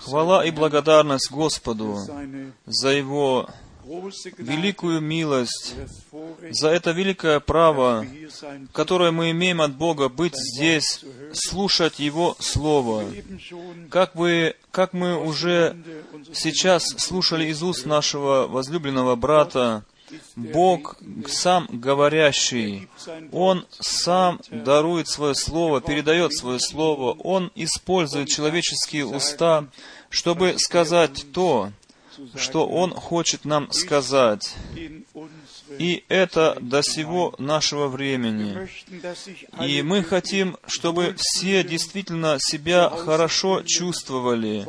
Хвала и благодарность Господу за Его великую милость, за это великое право, которое мы имеем от Бога быть здесь, слушать Его Слово. Как, вы, как мы уже сейчас слушали из уст нашего возлюбленного брата, Бог сам говорящий. Он сам дарует свое слово, передает свое слово. Он использует человеческие уста, чтобы сказать то, что Он хочет нам сказать. И это до сего нашего времени. И мы хотим, чтобы все действительно себя хорошо чувствовали,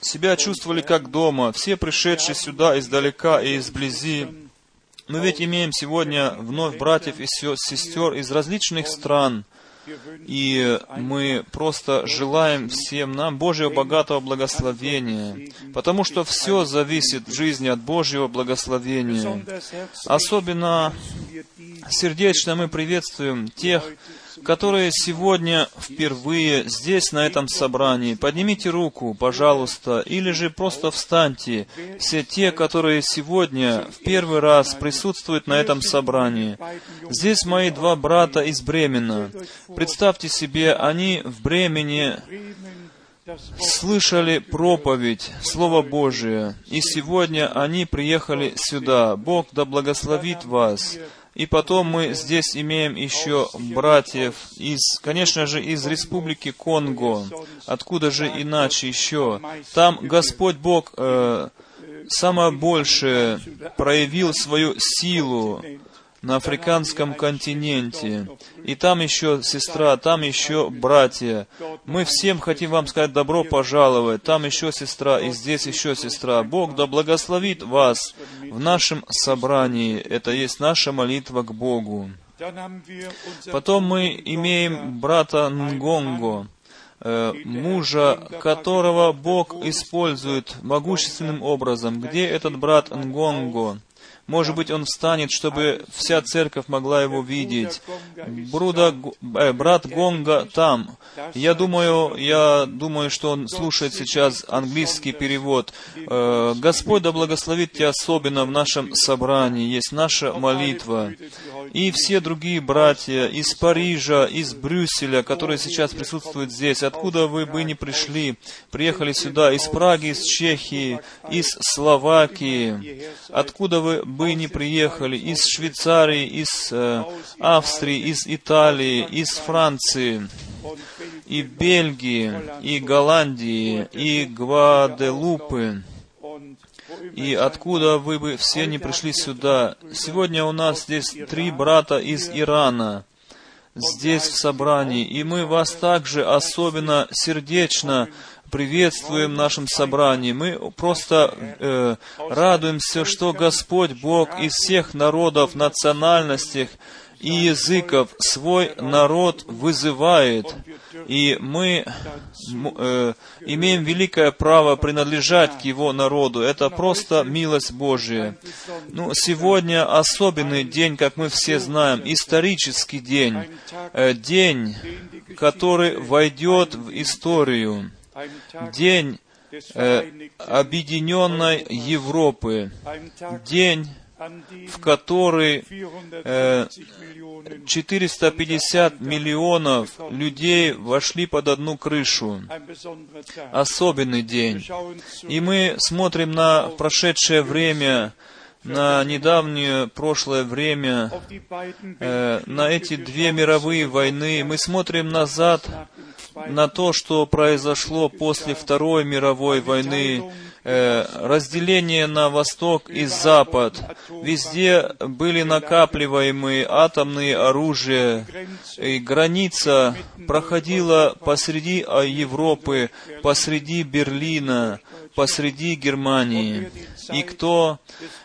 себя чувствовали как дома, все пришедшие сюда издалека и изблизи. Мы ведь имеем сегодня вновь братьев и сестер из различных стран, и мы просто желаем всем нам Божьего богатого благословения, потому что все зависит в жизни от Божьего благословения. Особенно сердечно мы приветствуем тех, которые сегодня впервые здесь, на этом собрании. Поднимите руку, пожалуйста, или же просто встаньте. Все те, которые сегодня в первый раз присутствуют на этом собрании. Здесь мои два брата из Бремена. Представьте себе, они в Бремене слышали проповедь, Слово Божие, и сегодня они приехали сюда. Бог да благословит вас. И потом мы здесь имеем еще братьев из, конечно же, из Республики Конго. Откуда же иначе еще? Там Господь Бог э, самое большее проявил свою силу на африканском континенте. И там еще сестра, там еще братья. Мы всем хотим вам сказать добро пожаловать. Там еще сестра, и здесь еще сестра. Бог да благословит вас в нашем собрании. Это есть наша молитва к Богу. Потом мы имеем брата Нгонго, э, мужа, которого Бог использует могущественным образом. Где этот брат Нгонго? Может быть, он встанет, чтобы вся церковь могла его видеть. Бруда, э, брат Гонга там. Я думаю, я думаю, что он слушает сейчас английский перевод. Э, Господь да благословит тебя особенно в нашем собрании. Есть наша молитва. И все другие братья из Парижа, из Брюсселя, которые сейчас присутствуют здесь, откуда вы бы ни пришли, приехали сюда, из Праги, из Чехии, из Словакии, откуда вы бы не приехали из Швейцарии, из э, Австрии, из Италии, из Франции, и Бельгии, и Голландии, и Гваделупы, и откуда вы бы все не пришли сюда. Сегодня у нас здесь три брата из Ирана, здесь в собрании, и мы вас также особенно сердечно приветствуем в нашем собрании. Мы просто э, радуемся, что Господь Бог из всех народов, национальностей и языков свой народ вызывает. И мы э, имеем великое право принадлежать к Его народу. Это просто милость Божия. Ну, сегодня особенный день, как мы все знаем, исторический день. Э, день, который войдет в историю день э, объединенной Европы, день, в который э, 450 миллионов людей вошли под одну крышу. Особенный день. И мы смотрим на прошедшее время, на недавнее прошлое время, э, на эти две мировые войны. Мы смотрим назад на то, что произошло после Второй мировой войны, э, разделение на восток и запад. Везде были накапливаемые атомные оружия, и граница проходила посреди а, Европы, посреди Берлина, посреди Германии. И кто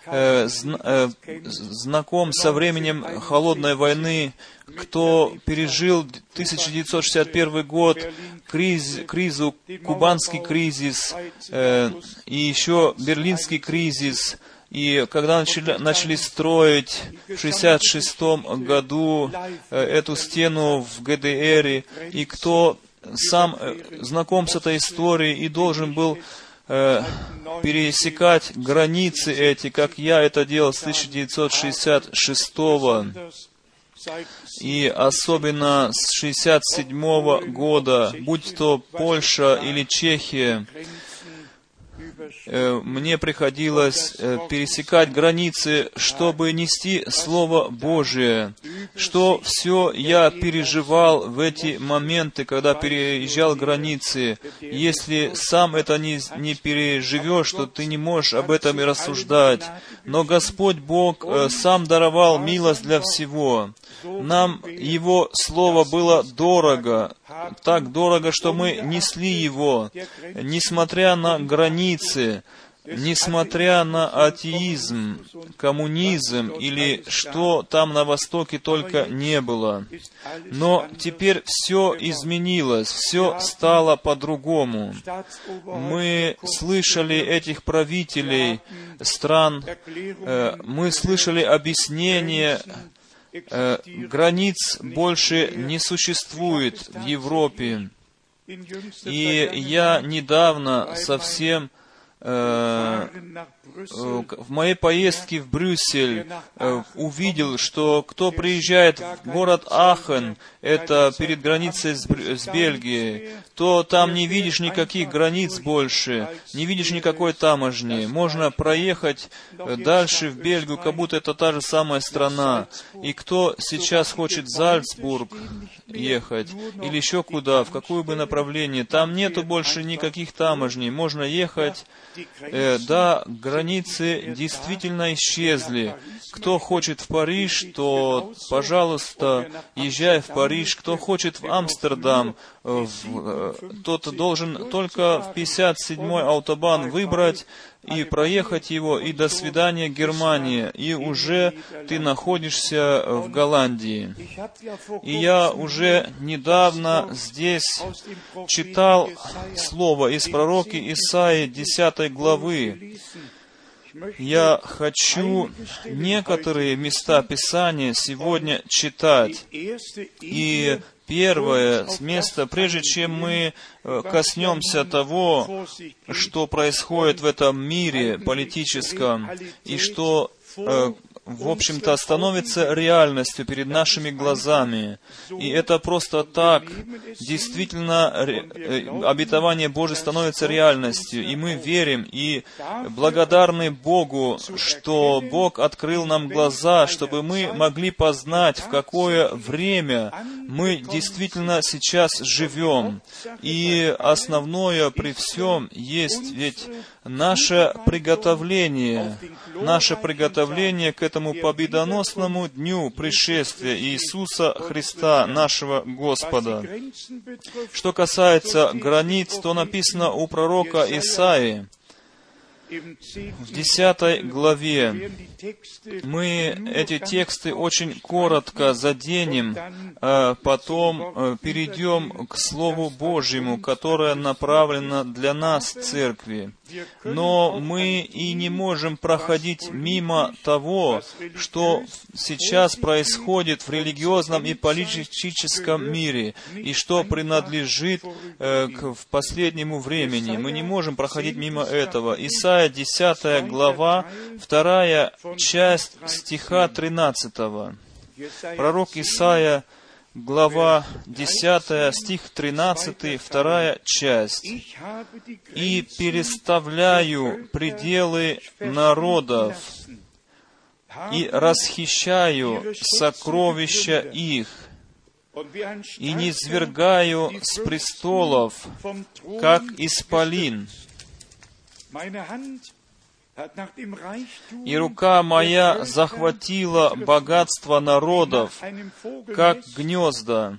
э, зн, э, знаком со временем холодной войны, кто пережил 1961 год, криз, кризу, кубанский кризис э, и еще берлинский кризис, и когда начали, начали строить в 1966 году э, эту стену в ГДР, и кто сам э, знаком с этой историей и должен был э, пересекать границы эти, как я это делал с 1966 и особенно с 67 года, будь то Польша или Чехия, мне приходилось э, пересекать границы, чтобы нести Слово Божие, что все я переживал в эти моменты, когда переезжал границы. Если сам это не, не переживешь, то ты не можешь об этом и рассуждать. Но Господь Бог э, сам даровал милость для всего. Нам Его Слово было дорого, так дорого, что мы несли Его, несмотря на границы, несмотря на атеизм, коммунизм или что там на Востоке только не было. Но теперь все изменилось, все стало по-другому. Мы слышали этих правителей стран, э, мы слышали объяснения э, границ больше не существует в Европе. И я недавно совсем э, в моей поездке в Брюссель э, увидел, что кто приезжает в город Ахен, это перед границей с, с Бельгией, то там не видишь никаких границ больше, не видишь никакой таможни. Можно проехать э, дальше в Бельгию, как будто это та же самая страна. И кто сейчас хочет в Зальцбург ехать, или еще куда, в какое бы направление, там нету больше никаких таможней. Можно ехать э, до границы границы действительно исчезли. Кто хочет в Париж, то, пожалуйста, езжай в Париж. Кто хочет в Амстердам, в, э, тот должен только в 57-й автобан выбрать и проехать его, и до свидания, Германия, и уже ты находишься в Голландии. И я уже недавно здесь читал слово из пророки Исаии 10 главы, я хочу некоторые места Писания сегодня читать. И первое место, прежде чем мы э, коснемся того, что происходит в этом мире политическом, и что э, в общем-то, становится реальностью перед нашими глазами. И это просто так. Действительно, э, обетование Божие становится реальностью. И мы верим и благодарны Богу, что Бог открыл нам глаза, чтобы мы могли познать, в какое время мы действительно сейчас живем. И основное при всем есть ведь наше приготовление, наше приготовление к этому победоносному дню пришествия Иисуса Христа, нашего Господа. Что касается границ, то написано у пророка Исаии, в десятой главе мы эти тексты очень коротко заденем, а потом э, перейдем к Слову Божьему, которое направлено для нас, Церкви. Но мы и не можем проходить мимо того, что сейчас происходит в религиозном и политическом мире, и что принадлежит э, к в последнему времени. Мы не можем проходить мимо этого. Исайя 10 глава, вторая часть стиха 13. Пророк Исаия, глава 10, стих 13, вторая часть. «И переставляю пределы народов, и расхищаю сокровища их, и не свергаю с престолов, как исполин, и рука моя захватила богатство народов, как гнезда,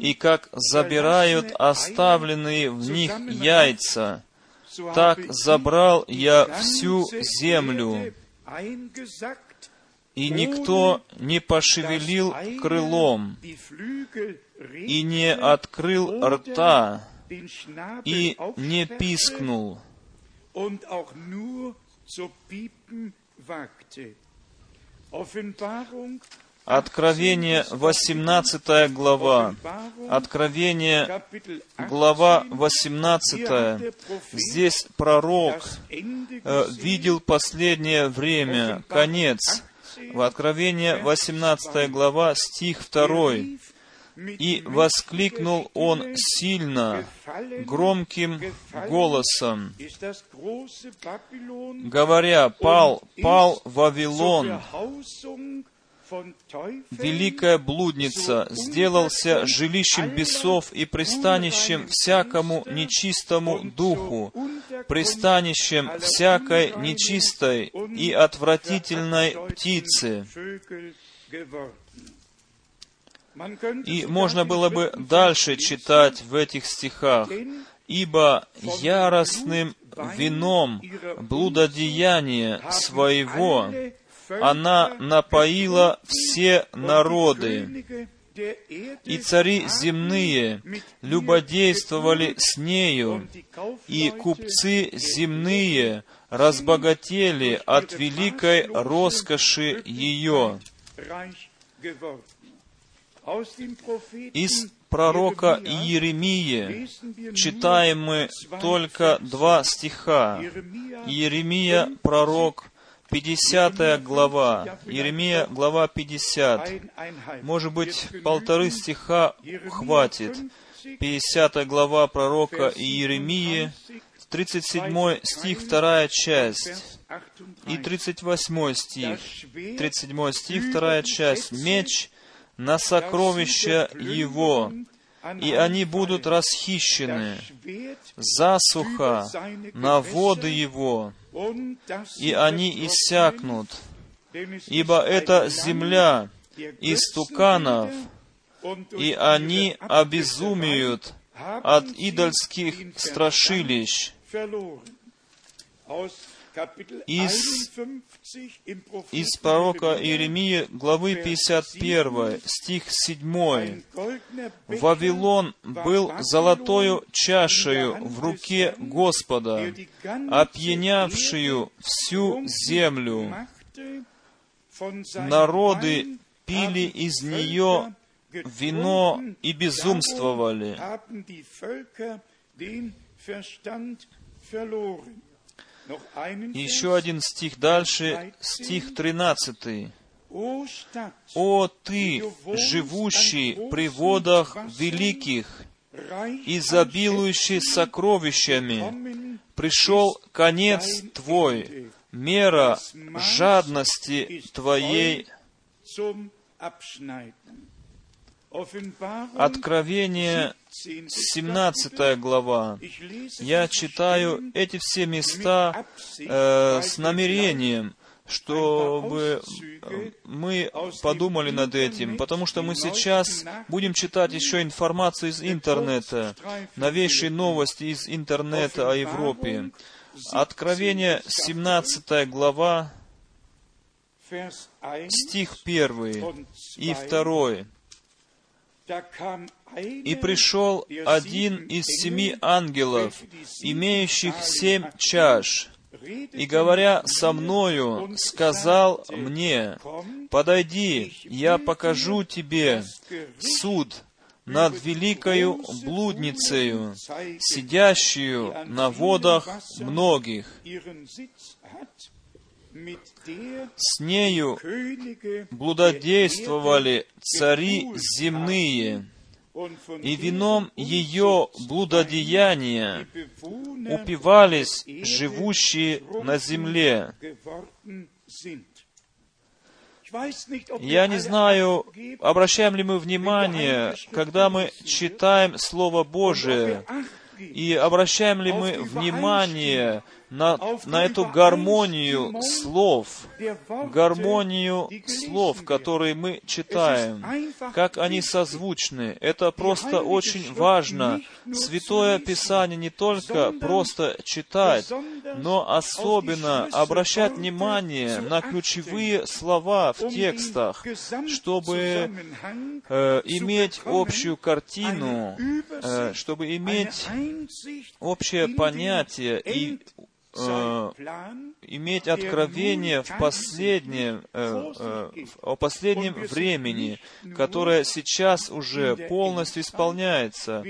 и как забирают оставленные в них яйца. Так забрал я всю землю, и никто не пошевелил крылом, и не открыл рта, и не пискнул Откровение 18 глава. Откровение глава 18. Здесь пророк э, видел последнее время, конец. В Откровение 18 глава, стих 2. И воскликнул он сильно, громким голосом, говоря, «Пал, пал Вавилон, великая блудница, сделался жилищем бесов и пристанищем всякому нечистому духу, пристанищем всякой нечистой и отвратительной птицы». И можно было бы дальше читать в этих стихах. «Ибо яростным вином блудодеяния своего она напоила все народы, и цари земные любодействовали с нею, и купцы земные разбогатели от великой роскоши ее. Из пророка Иеремии читаем мы только два стиха. Иеремия, пророк, 50 глава, Иеремия, глава 50. Может быть, полторы стиха хватит. 50 глава пророка Иеремии, 37 стих, вторая часть, и 38 стих. 37 стих, вторая часть. «Меч на сокровища его, и они будут расхищены. Засуха на воды его, и они иссякнут. Ибо это земля истуканов, и они обезумеют от идольских страшилищ. Из из пророка Иеремии, главы 51, стих 7. «Вавилон был золотою чашею в руке Господа, опьянявшую всю землю. Народы пили из нее вино и безумствовали. Еще один стих дальше, стих 13. «О ты, живущий при водах великих, изобилующий сокровищами, пришел конец твой, мера жадности твоей Откровение, 17 глава. Я читаю эти все места э, с намерением, чтобы мы подумали над этим, потому что мы сейчас будем читать еще информацию из интернета, новейшие новости из интернета о Европе. Откровение, 17 глава, стих 1 и 2. И пришел один из семи ангелов, имеющих семь чаш, и, говоря со мною, сказал мне, «Подойди, я покажу тебе суд над великою блудницею, сидящую на водах многих, с нею блудодействовали цари земные, и вином ее блудодеяния упивались живущие на земле. Я не знаю, обращаем ли мы внимание, когда мы читаем Слово Божие, и обращаем ли мы внимание на, на эту гармонию слов, гармонию слов, которые мы читаем, как они созвучны. Это просто очень важно. Святое Писание не только просто читать, но особенно обращать внимание на ключевые слова в текстах, чтобы э, иметь общую картину, э, чтобы иметь общее понятие и э, иметь откровение в последнем, э, э, о последнем времени, которое сейчас уже полностью исполняется.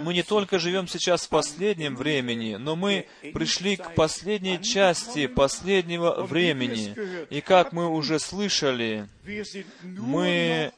Мы не только живем сейчас в последнем времени, но мы пришли к последней части последнего времени. И как мы уже слышали, мы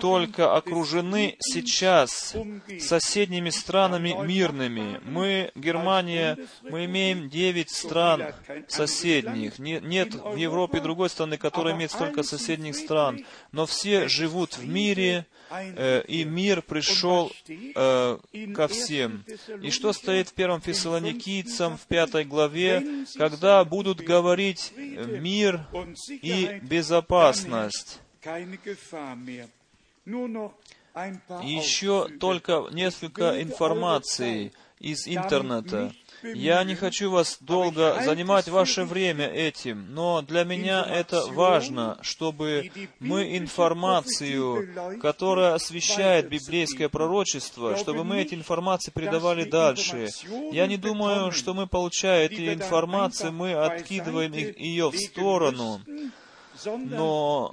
только окружены сейчас соседними странами мирными. Мы, Германия, мы имеем девять стран соседних. Нет в Европе другой страны, которая имеет столько соседних стран. Но все живут в мире, э, и мир пришел э, ко всем. И что стоит в первом Фессалоникийцам в пятой главе, когда будут говорить мир и безопасность. Еще только несколько информаций из интернета. Я не хочу вас долго занимать ваше время этим, но для меня это важно, чтобы мы информацию, которая освещает библейское пророчество, чтобы мы эти информации передавали дальше. Я не думаю, что мы, получая эти информации, мы откидываем ее в сторону, но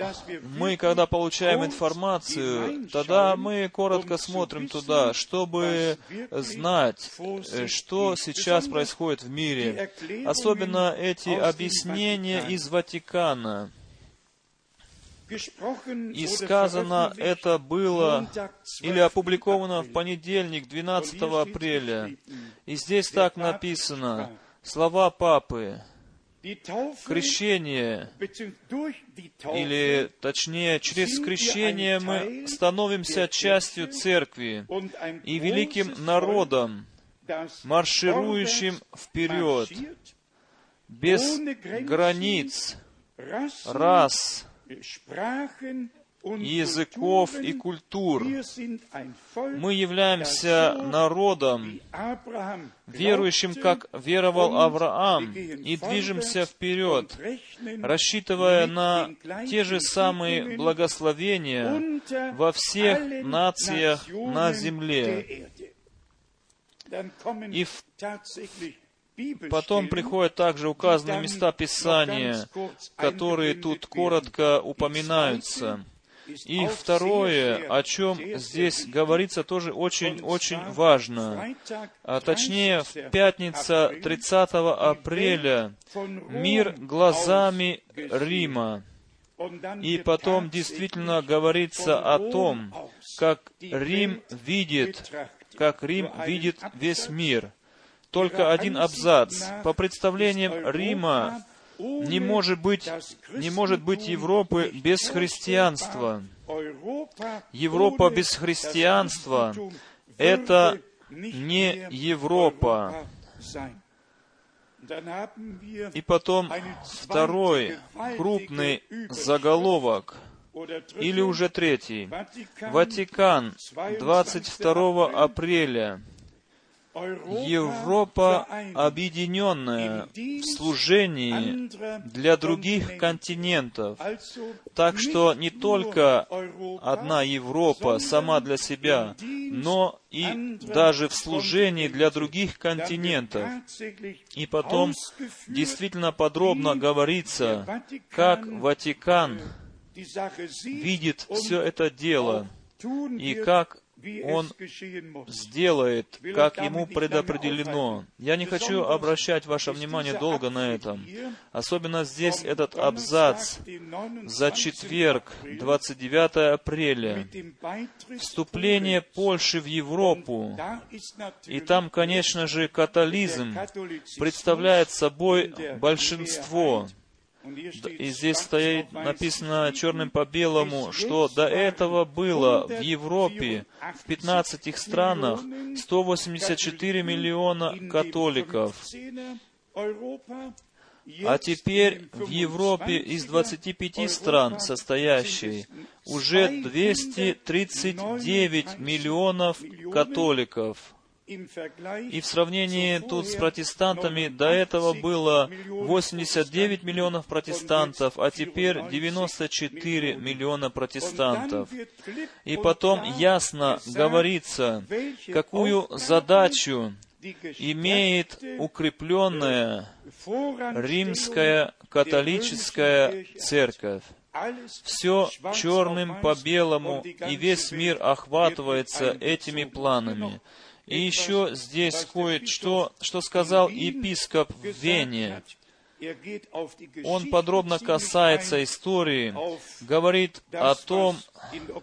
мы, когда получаем информацию, тогда мы коротко смотрим туда, чтобы знать, э, что сейчас происходит в мире. Особенно эти объяснения из Ватикана. И сказано это было или опубликовано в понедельник, 12 апреля. И здесь так написано, слова Папы, крещение, или точнее, через крещение мы становимся частью церкви и великим народом, марширующим вперед, без границ, рас, языков и культур. Мы являемся народом, верующим, как веровал Авраам, и движемся вперед, рассчитывая на те же самые благословения во всех нациях на земле. И в Потом приходят также указанные места Писания, которые тут коротко упоминаются. И второе, о чем здесь говорится, тоже очень-очень важно. А точнее, в пятница 30 апреля «Мир глазами Рима». И потом действительно говорится о том, как Рим видит, как Рим видит весь мир. Только один абзац. По представлениям Рима, не может быть, не может быть Европы без христианства. Европа без христианства — это не Европа. И потом второй крупный заголовок, или уже третий. Ватикан, 22 апреля Европа объединенная в служении для других континентов. Так что не только одна Европа сама для себя, но и даже в служении для других континентов. И потом действительно подробно говорится, как Ватикан видит все это дело, и как он сделает, как ему предопределено. Я не хочу обращать ваше внимание долго на этом. Особенно здесь этот абзац за четверг, 29 апреля. Вступление Польши в Европу. И там, конечно же, католизм представляет собой большинство. И здесь стоит написано черным по белому, что до этого было в Европе, в 15 странах, 184 миллиона католиков. А теперь в Европе из 25 стран состоящей уже 239 миллионов католиков. И в сравнении тут с протестантами до этого было 89 миллионов протестантов, а теперь 94 миллиона протестантов. И потом ясно говорится, какую задачу имеет укрепленная римская католическая церковь. Все черным по белому, и весь мир охватывается этими планами. И еще здесь кое-что, что сказал епископ в Вене. Он подробно касается истории, говорит о том,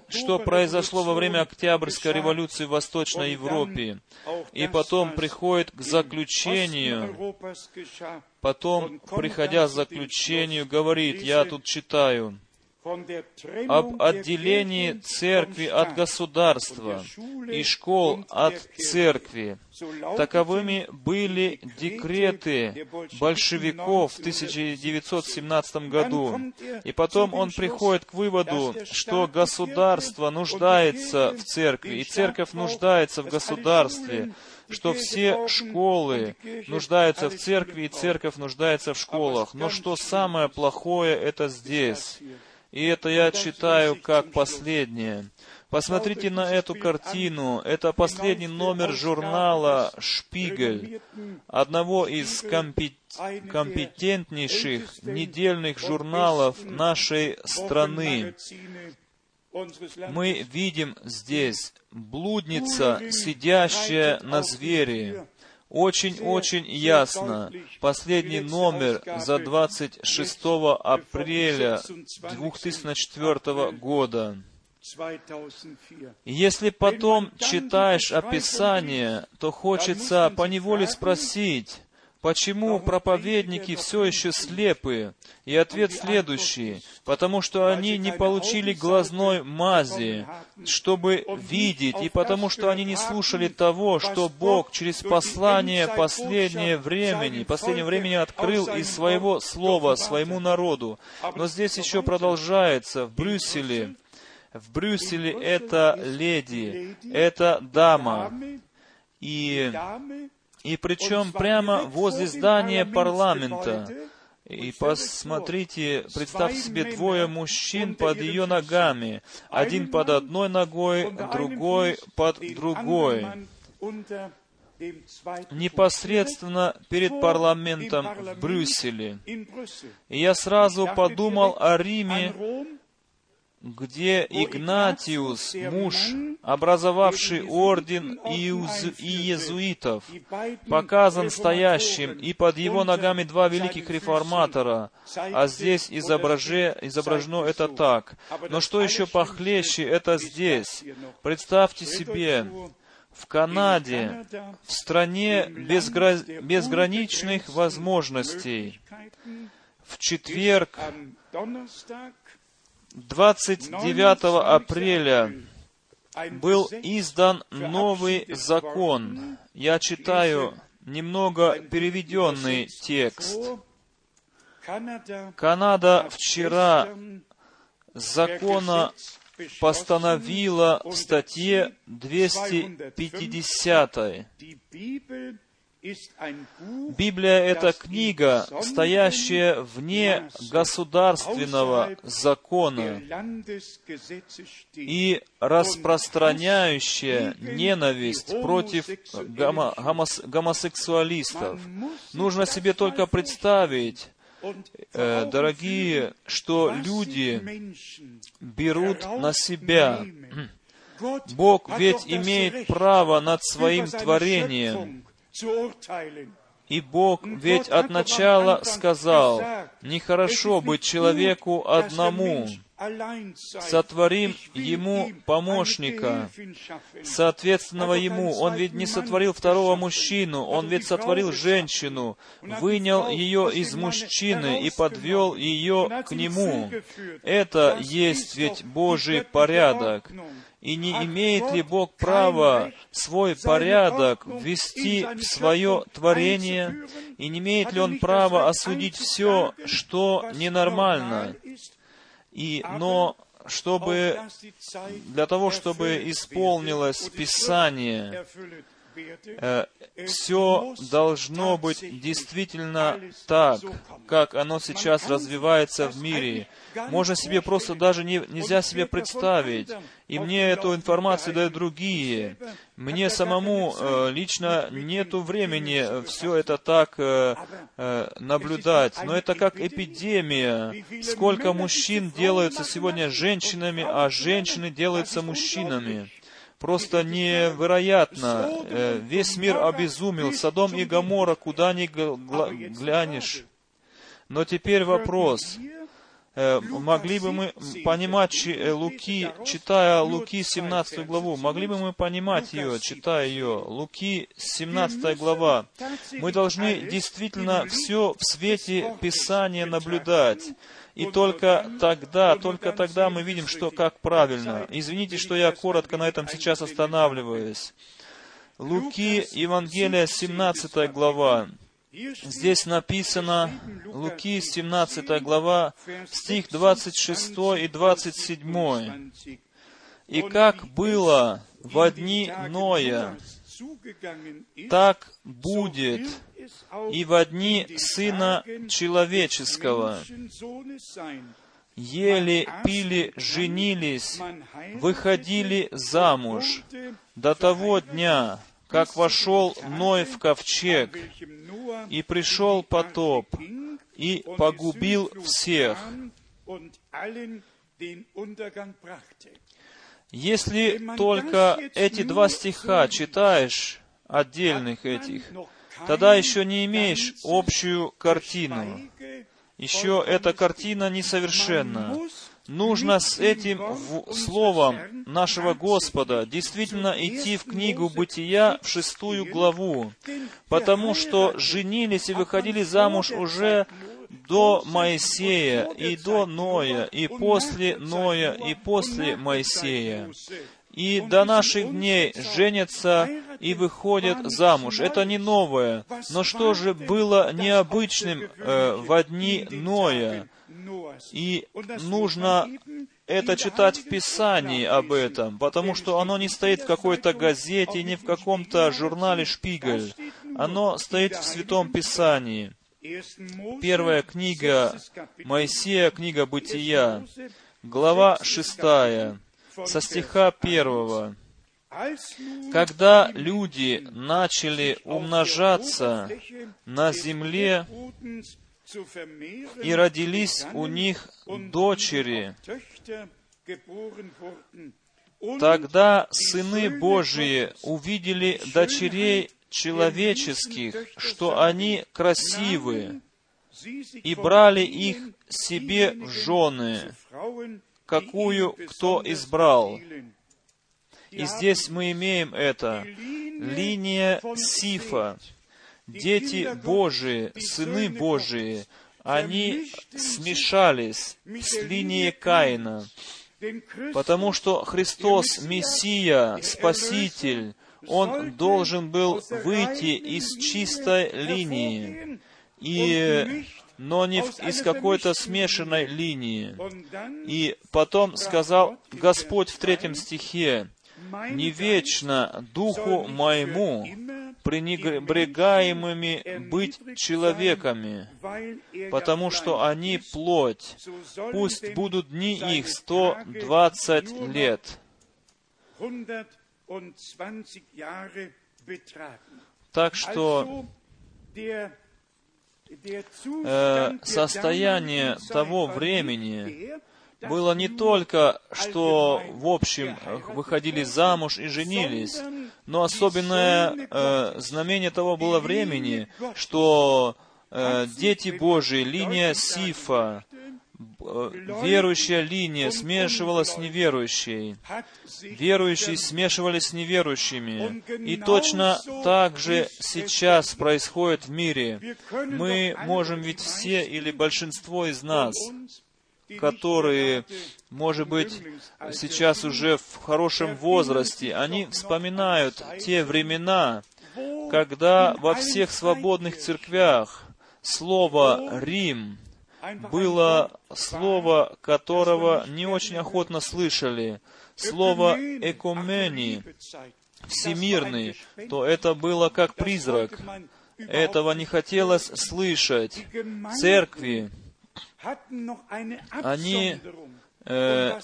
что произошло во время Октябрьской революции в Восточной Европе, и потом приходит к заключению, потом, приходя к заключению, говорит, я тут читаю, об отделении церкви от государства и школ от церкви. Таковыми были декреты большевиков в 1917 году. И потом он приходит к выводу, что государство нуждается в церкви, и церковь нуждается в государстве, что все школы нуждаются в церкви, и церковь нуждается в школах. Но что самое плохое, это здесь. И это я читаю как последнее. Посмотрите на эту картину. Это последний номер журнала «Шпигель», одного из компет... компетентнейших недельных журналов нашей страны. Мы видим здесь блудница, сидящая на звере, очень-очень ясно. Последний номер за 26 апреля 2004 года. Если потом читаешь описание, то хочется поневоле спросить, Почему проповедники все еще слепы? И ответ следующий. Потому что они не получили глазной мази, чтобы видеть, и потому что они не слушали того, что Бог через послание последнее времени, последнее времени открыл из своего слова своему народу. Но здесь еще продолжается в Брюсселе. В Брюсселе это леди, это дама. И и причем прямо возле здания парламента. И посмотрите, представьте себе двое мужчин под ее ногами. Один под одной ногой, другой под другой. Непосредственно перед парламентом в Брюсселе. И я сразу подумал о Риме, где Игнатиус, муж, образовавший орден иуз... иезуитов, показан стоящим, и под его ногами два великих реформатора, а здесь изображе... изображено это так. Но что еще похлеще, это здесь. Представьте себе, в Канаде, в стране безгра... безграничных возможностей, в четверг 29 апреля был издан новый закон. Я читаю немного переведенный текст. Канада. Вчера закона постановила в статье 250 Библия — это книга, стоящая вне государственного закона и распространяющая ненависть против гомо гомос гомосексуалистов. Нужно себе только представить, э, дорогие, что люди берут на себя. Бог ведь имеет право над своим творением, и Бог ведь от начала сказал, нехорошо быть человеку одному, сотворим ему помощника, соответственного ему. Он ведь не сотворил второго мужчину, он ведь сотворил женщину, вынял ее из мужчины и подвел ее к нему. Это есть ведь Божий порядок. И не имеет ли Бог права свой порядок ввести в свое творение? И не имеет ли Он права осудить все, что ненормально? И, но чтобы, для того, чтобы исполнилось Писание, все должно быть действительно так, как оно сейчас развивается в мире. Можно себе просто даже не, нельзя себе представить. И мне эту информацию дают другие. Мне самому э, лично нету времени все это так э, э, наблюдать. Но это как эпидемия. Сколько мужчин делаются сегодня женщинами, а женщины делаются мужчинами просто невероятно. Э, весь мир обезумел, Содом и Гамора, куда ни глянешь. Но теперь вопрос. Э, могли бы мы понимать э, Луки, читая Луки 17 главу, могли бы мы понимать ее, читая ее, Луки 17 глава. Мы должны действительно все в свете Писания наблюдать. И только тогда, только тогда мы видим, что как правильно. Извините, что я коротко на этом сейчас останавливаюсь. Луки, Евангелие, 17 глава. Здесь написано, Луки, 17 глава, стих 26 и 27. «И как было во дни Ноя, так будет и во дни Сына Человеческого. Ели, пили, женились, выходили замуж до того дня, как вошел Ной в ковчег, и пришел потоп, и погубил всех. Если только эти два стиха читаешь, отдельных этих, тогда еще не имеешь общую картину. Еще эта картина несовершенна. Нужно с этим словом нашего Господа действительно идти в книгу Бытия в шестую главу, потому что женились и выходили замуж уже до Моисея, и до Ноя, и после Ноя, и после Моисея. И до наших дней женятся и выходят замуж. Это не новое. Но что же было необычным э, в дни Ноя? И нужно это читать в Писании об этом, потому что оно не стоит в какой-то газете, не в каком-то журнале «Шпигель». Оно стоит в Святом Писании. Первая книга Моисея, книга Бытия, глава шестая, со стиха первого. Когда люди начали умножаться на земле, и родились у них дочери, тогда сыны Божии увидели дочерей человеческих, что они красивы, и брали их себе в жены, какую кто избрал. И здесь мы имеем это. Линия Сифа. Дети Божии, сыны Божии, они смешались с линией Каина, потому что Христос, Мессия, Спаситель, он должен был выйти из чистой линии, и, но не из какой-то смешанной линии. И потом сказал Господь в третьем стихе, «Не вечно духу моему пренебрегаемыми быть человеками, потому что они плоть. Пусть будут дни их сто двадцать лет». Так что э, состояние того времени было не только, что в общем выходили замуж и женились, но особенное э, знамение того было времени, что э, дети Божии, линия Сифа, верующая линия смешивалась с неверующей. Верующие смешивались с неверующими. И точно так же сейчас происходит в мире. Мы можем ведь все или большинство из нас, которые, может быть, сейчас уже в хорошем возрасте, они вспоминают те времена, когда во всех свободных церквях слово «Рим» было слово, которого не очень охотно слышали, слово «экумени». всемирный, то это было как призрак. Этого не хотелось слышать. Церкви, они, э,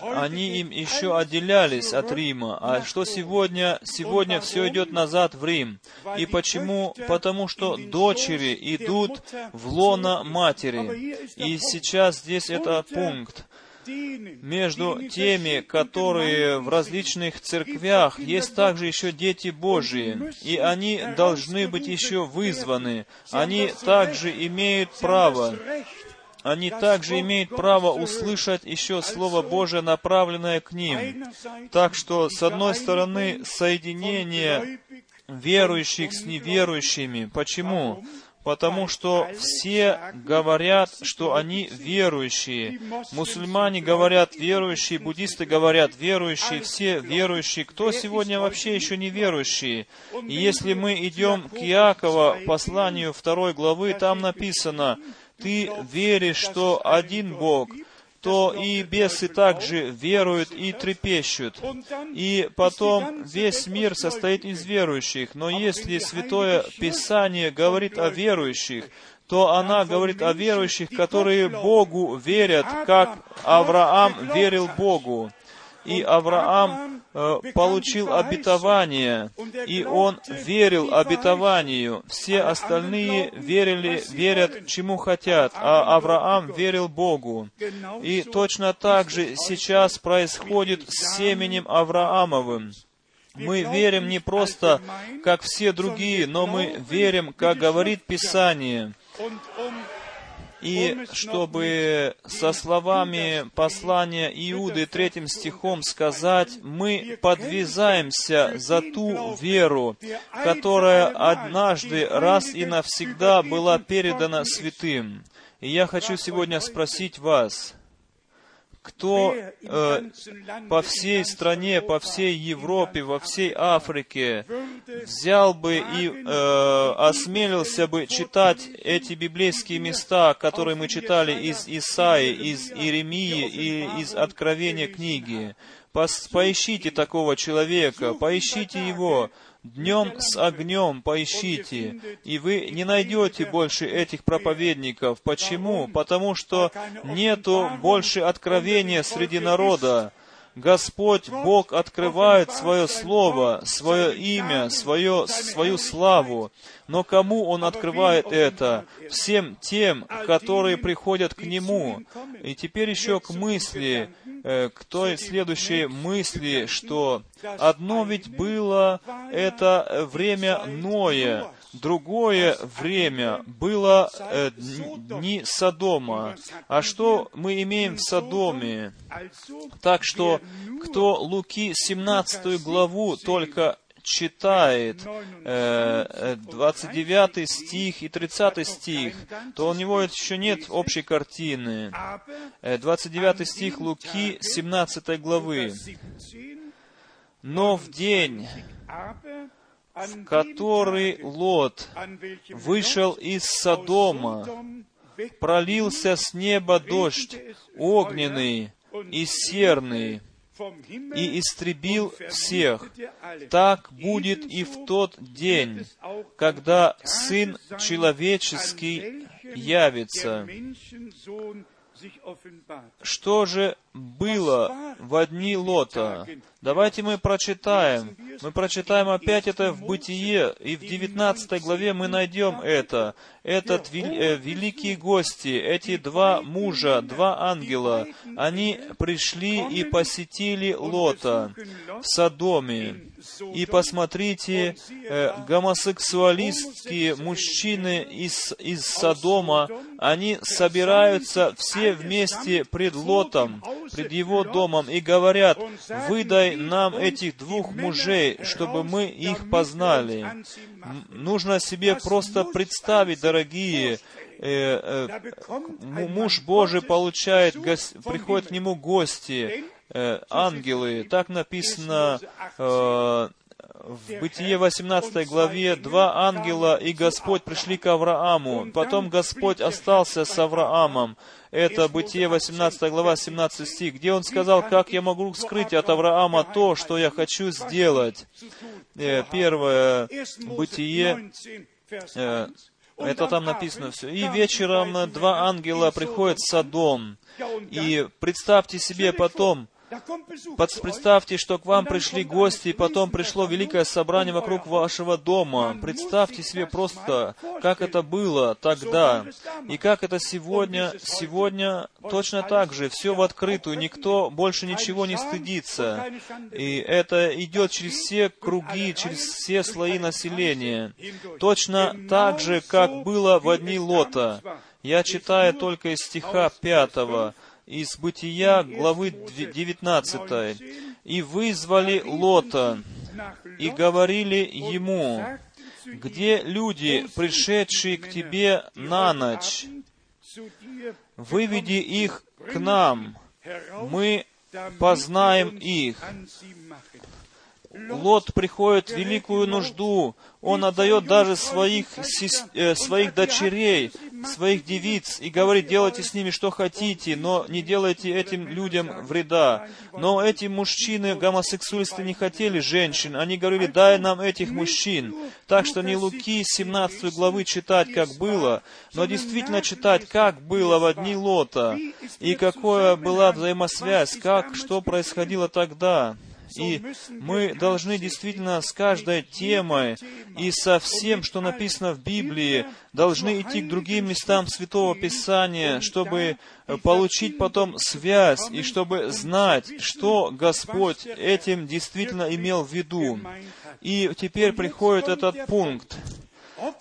они им еще отделялись от Рима. А что сегодня? Сегодня все идет назад в Рим. И почему? Потому что дочери идут в лона матери. И сейчас здесь это пункт между теми, которые в различных церквях, есть также еще дети Божии, и они должны быть еще вызваны. Они также имеют право они также имеют право услышать еще Слово Божие, направленное к ним. Так что, с одной стороны, соединение верующих с неверующими. Почему? Потому что все говорят, что они верующие. Мусульмане говорят верующие, буддисты говорят верующие, все верующие. Кто сегодня вообще еще не верующие? И если мы идем к Иакова, посланию второй главы, там написано, ты веришь, что один Бог, то и бесы также веруют и трепещут. И потом весь мир состоит из верующих. Но если Святое Писание говорит о верующих, то она говорит о верующих, которые Богу верят, как Авраам верил Богу и Авраам получил обетование, и он верил обетованию. Все остальные верили, верят, чему хотят, а Авраам верил Богу. И точно так же сейчас происходит с семенем Авраамовым. Мы верим не просто, как все другие, но мы верим, как говорит Писание. И чтобы со словами послания Иуды третьим стихом сказать, мы подвязаемся за ту веру, которая однажды раз и навсегда была передана святым. И я хочу сегодня спросить вас, кто э, по всей стране, по всей Европе, во всей Африке взял бы и э, осмелился бы читать эти библейские места, которые мы читали из Исаи, из Иеремии и из Откровения книги. Поищите такого человека, поищите его, Днем с огнем поищите, и вы не найдете больше этих проповедников. Почему? Потому что нету больше откровения среди народа. Господь, Бог открывает свое Слово, свое имя, свое, свою славу. Но кому Он открывает это? Всем тем, которые приходят к Нему. И теперь еще к мысли, э, к той следующей мысли, что одно ведь было это время Ноя, другое время было э, дни Содома. А что мы имеем в Содоме? Так что, кто Луки 17 главу только читает э, 29 стих и 30 стих, то у него еще нет общей картины. 29 э, стих Луки 17 главы. «Но в день, в который Лот вышел из Содома, пролился с неба дождь огненный и серный, и истребил всех. Так будет и в тот день, когда Сын Человеческий явится. Что же было в одни Лота? Давайте мы прочитаем. Мы прочитаем опять это в Бытие, и в 19 главе мы найдем это. Этот э, великие гости, эти два мужа, два ангела, они пришли и посетили Лота в Содоме. И посмотрите, э, гомосексуалистские мужчины из, из Содома, они собираются все вместе пред Лотом, пред его домом, и говорят, выдай нам этих двух мужей, чтобы мы их познали. Нужно себе просто представить, дорогие, э, э, муж Божий получает, приходят к нему гости, э, ангелы. Так написано в Бытие 18 главе два ангела и Господь пришли к Аврааму. Потом Господь остался с Авраамом. Это Бытие 18 глава 17 стих, где он сказал, как я могу скрыть от Авраама то, что я хочу сделать. Э, первое Бытие, э, это там написано все. И вечером два ангела приходят в Содом. И представьте себе потом, Представьте, что к вам пришли гости, и потом пришло великое собрание вокруг вашего дома. Представьте себе просто, как это было тогда, и как это сегодня. Сегодня точно так же, все в открытую, никто больше ничего не стыдится. И это идет через все круги, через все слои населения. Точно так же, как было в одни Лота. Я читаю только из стиха пятого из Бытия, главы 19. «И вызвали Лота, и говорили ему, где люди, пришедшие к тебе на ночь? Выведи их к нам, мы познаем их». Лот приходит в великую нужду, он отдает даже своих, э, своих дочерей, своих девиц и говорит, делайте с ними что хотите, но не делайте этим людям вреда. Но эти мужчины, гомосексуалисты, не хотели женщин, они говорили, дай нам этих мужчин. Так что не Луки 17 главы читать, как было, но действительно читать, как было в одни Лота, и какая была взаимосвязь, как, что происходило тогда. И мы должны действительно с каждой темой и со всем, что написано в Библии, должны идти к другим местам Святого Писания, чтобы получить потом связь и чтобы знать, что Господь этим действительно имел в виду. И теперь приходит этот пункт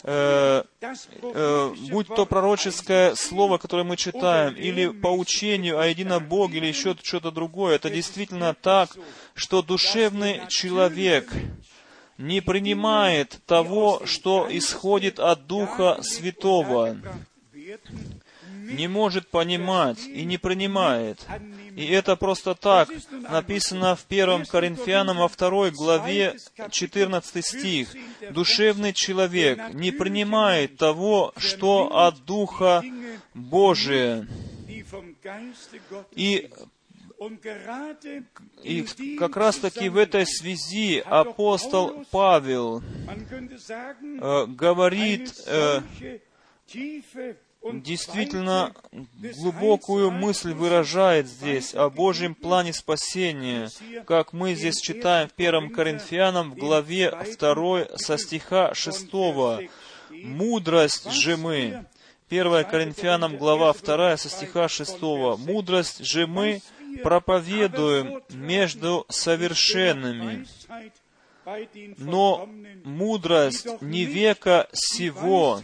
э, э, будь то пророческое слово, которое мы читаем, или по учению о едином Боге, или еще что-то другое, это действительно так, что душевный человек не принимает того, что исходит от Духа Святого не может понимать и не принимает. И это просто так написано в 1 Коринфянам во второй главе 14 стих. Душевный человек не принимает того, что от Духа Божия. И и как раз таки в этой связи апостол Павел э, говорит э, действительно глубокую мысль выражает здесь о Божьем плане спасения, как мы здесь читаем в 1 Коринфянам в главе 2 со стиха 6. «Мудрость же мы». 1 Коринфянам глава 2 со стиха 6. «Мудрость же мы проповедуем между совершенными, но мудрость не века сего,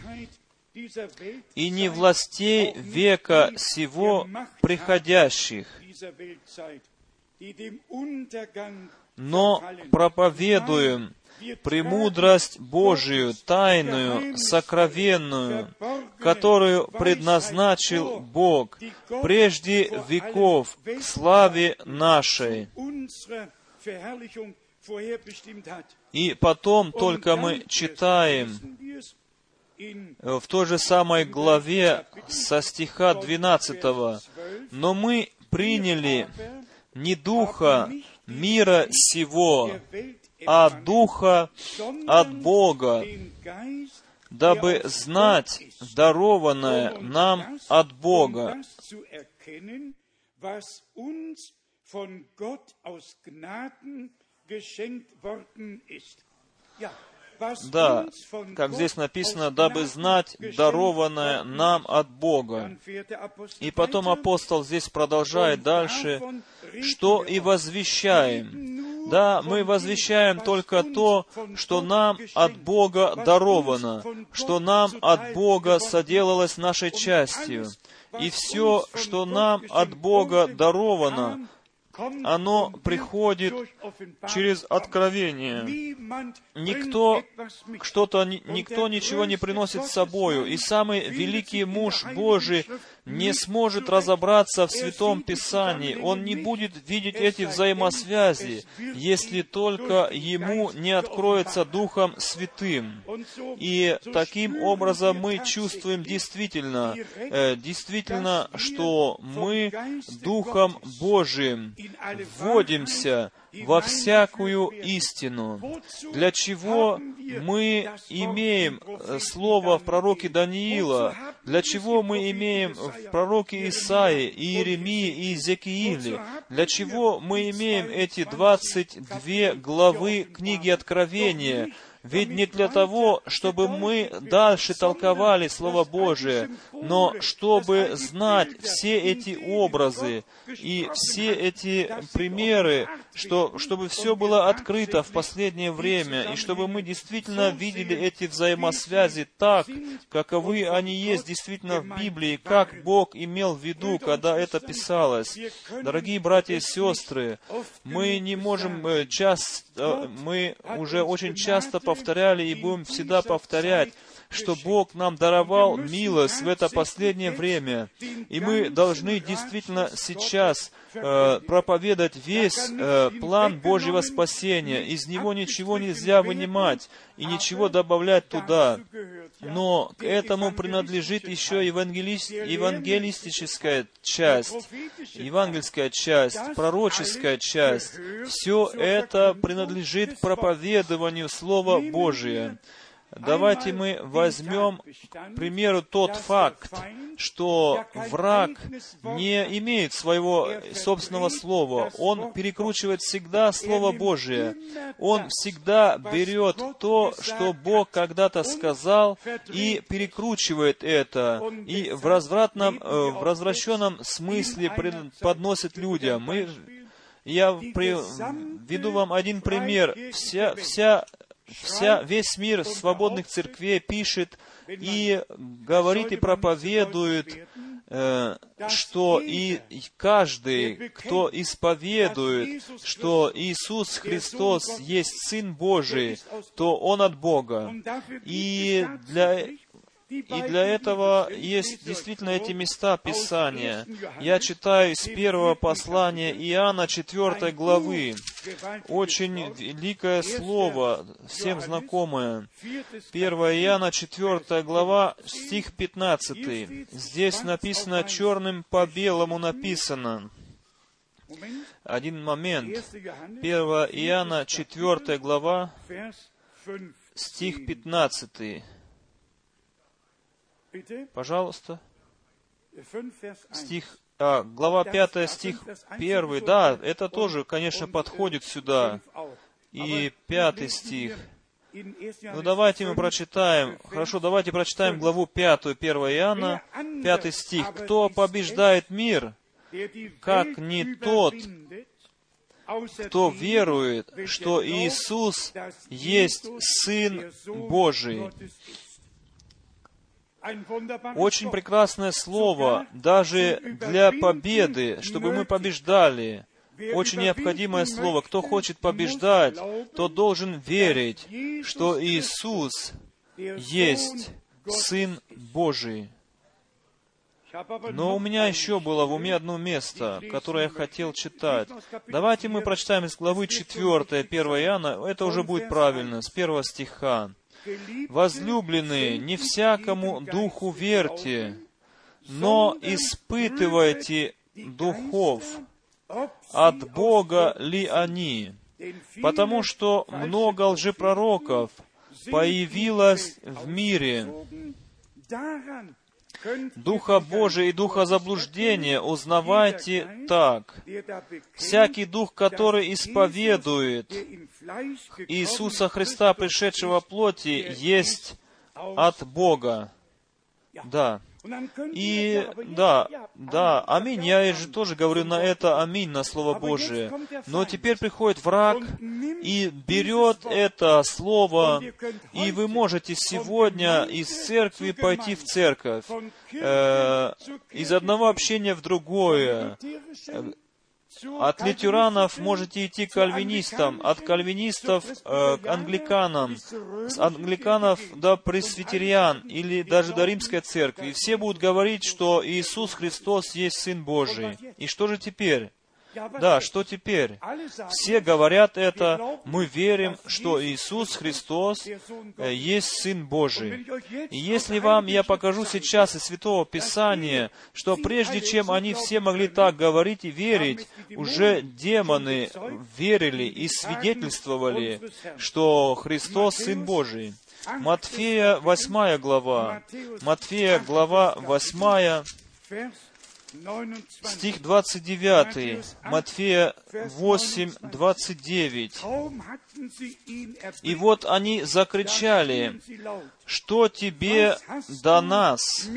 и не властей века сего приходящих, но проповедуем премудрость Божию, тайную, сокровенную, которую предназначил Бог прежде веков к славе нашей. И потом только мы читаем в той же самой главе со стиха 12. «Но мы приняли не духа мира сего, а духа от Бога, дабы знать дарованное нам от Бога, да, как здесь написано, дабы знать дарованное нам от Бога. И потом апостол здесь продолжает дальше, что и возвещаем. Да, мы возвещаем только то, что нам от Бога даровано, что нам от Бога соделалось нашей частью. И все, что нам от Бога даровано, оно приходит через откровение. Никто что-то, никто ничего не приносит с собою, и самый великий муж Божий не сможет разобраться в Святом Писании, он не будет видеть эти взаимосвязи, если только ему не откроется Духом Святым. И таким образом мы чувствуем действительно, э, действительно, что мы Духом Божиим вводимся во всякую истину. Для чего мы имеем э, слово в пророке Даниила? Для чего мы имеем в пророке Исаии, Иеремии и Иезекииле? Для чего мы имеем эти 22 главы книги Откровения? Ведь не для того, чтобы мы дальше толковали Слово Божие, но чтобы знать все эти образы и все эти примеры, что, чтобы все было открыто в последнее время, и чтобы мы действительно видели эти взаимосвязи так, каковы они есть действительно в Библии, как Бог имел в виду, когда это писалось. Дорогие братья и сестры, мы не можем э, часто, мы уже очень часто повторяли и будем всегда повторять, что Бог нам даровал милость в это последнее время. И мы должны действительно сейчас э, проповедовать весь э, план Божьего спасения. Из него ничего нельзя вынимать и ничего добавлять туда. Но к этому принадлежит еще евангелист, евангелистическая часть, евангельская часть, пророческая часть. Все это принадлежит проповедованию Слова Божия. Давайте мы возьмем, к примеру, тот факт, что враг не имеет своего собственного слова. Он перекручивает всегда Слово Божие. Он всегда берет то, что Бог когда-то сказал, и перекручивает это, и в развратном, э, в развращенном смысле подносит людям. Мы я приведу вам один пример. Вся, вся вся, весь мир свободных церквей пишет и говорит и проповедует, э, что и каждый, кто исповедует, что Иисус Христос есть Сын Божий, то Он от Бога. И для и для этого есть действительно эти места Писания. Я читаю из первого послания Иоанна 4 главы. Очень великое слово, всем знакомое. 1 Иоанна 4 глава, стих 15. Здесь написано черным по белому написано. Один момент. 1 Иоанна 4 глава, стих 15. Пожалуйста. Стих, а, глава 5, стих 1. Да, это тоже, конечно, подходит сюда. И пятый стих. Ну, давайте мы прочитаем. Хорошо, давайте прочитаем главу 5, 1 Иоанна, 5 стих. «Кто побеждает мир, как не тот, кто верует, что Иисус есть Сын Божий». Очень прекрасное слово, даже для победы, чтобы мы побеждали. Очень необходимое слово. Кто хочет побеждать, тот должен верить, что Иисус есть Сын Божий. Но у меня еще было в уме одно место, которое я хотел читать. Давайте мы прочитаем из главы 4, 1 Иоанна, это уже будет правильно, с первого стиха. Возлюбленные, не всякому духу верьте, но испытывайте духов, от Бога ли они, потому что много лжепророков появилось в мире. Духа Божия и Духа заблуждения узнавайте так. Всякий Дух, который исповедует Иисуса Христа, пришедшего плоти, есть от Бога. Да. И да, да, аминь. Я же тоже говорю на это аминь, на Слово Божие. Но теперь приходит враг и берет это Слово, и вы можете сегодня из церкви пойти в церковь, э, из одного общения в другое, От лютеранов можете идти к кальвинистам, от кальвинистов э, к англиканам, с англиканов до пресвитериан или даже до римской церкви. И все будут говорить, что Иисус Христос есть Сын Божий. И что же теперь? Да, что теперь? Все говорят это, мы верим, что Иисус Христос. Э, есть Сын Божий. И если вам я покажу сейчас из Святого Писания, что прежде чем они все могли так говорить и верить, уже демоны верили и свидетельствовали, что Христос Сын Божий. Матфея 8 глава. Матфея глава 8, Стих 29, Матфея 8, 29. «И вот они закричали, что тебе до нас,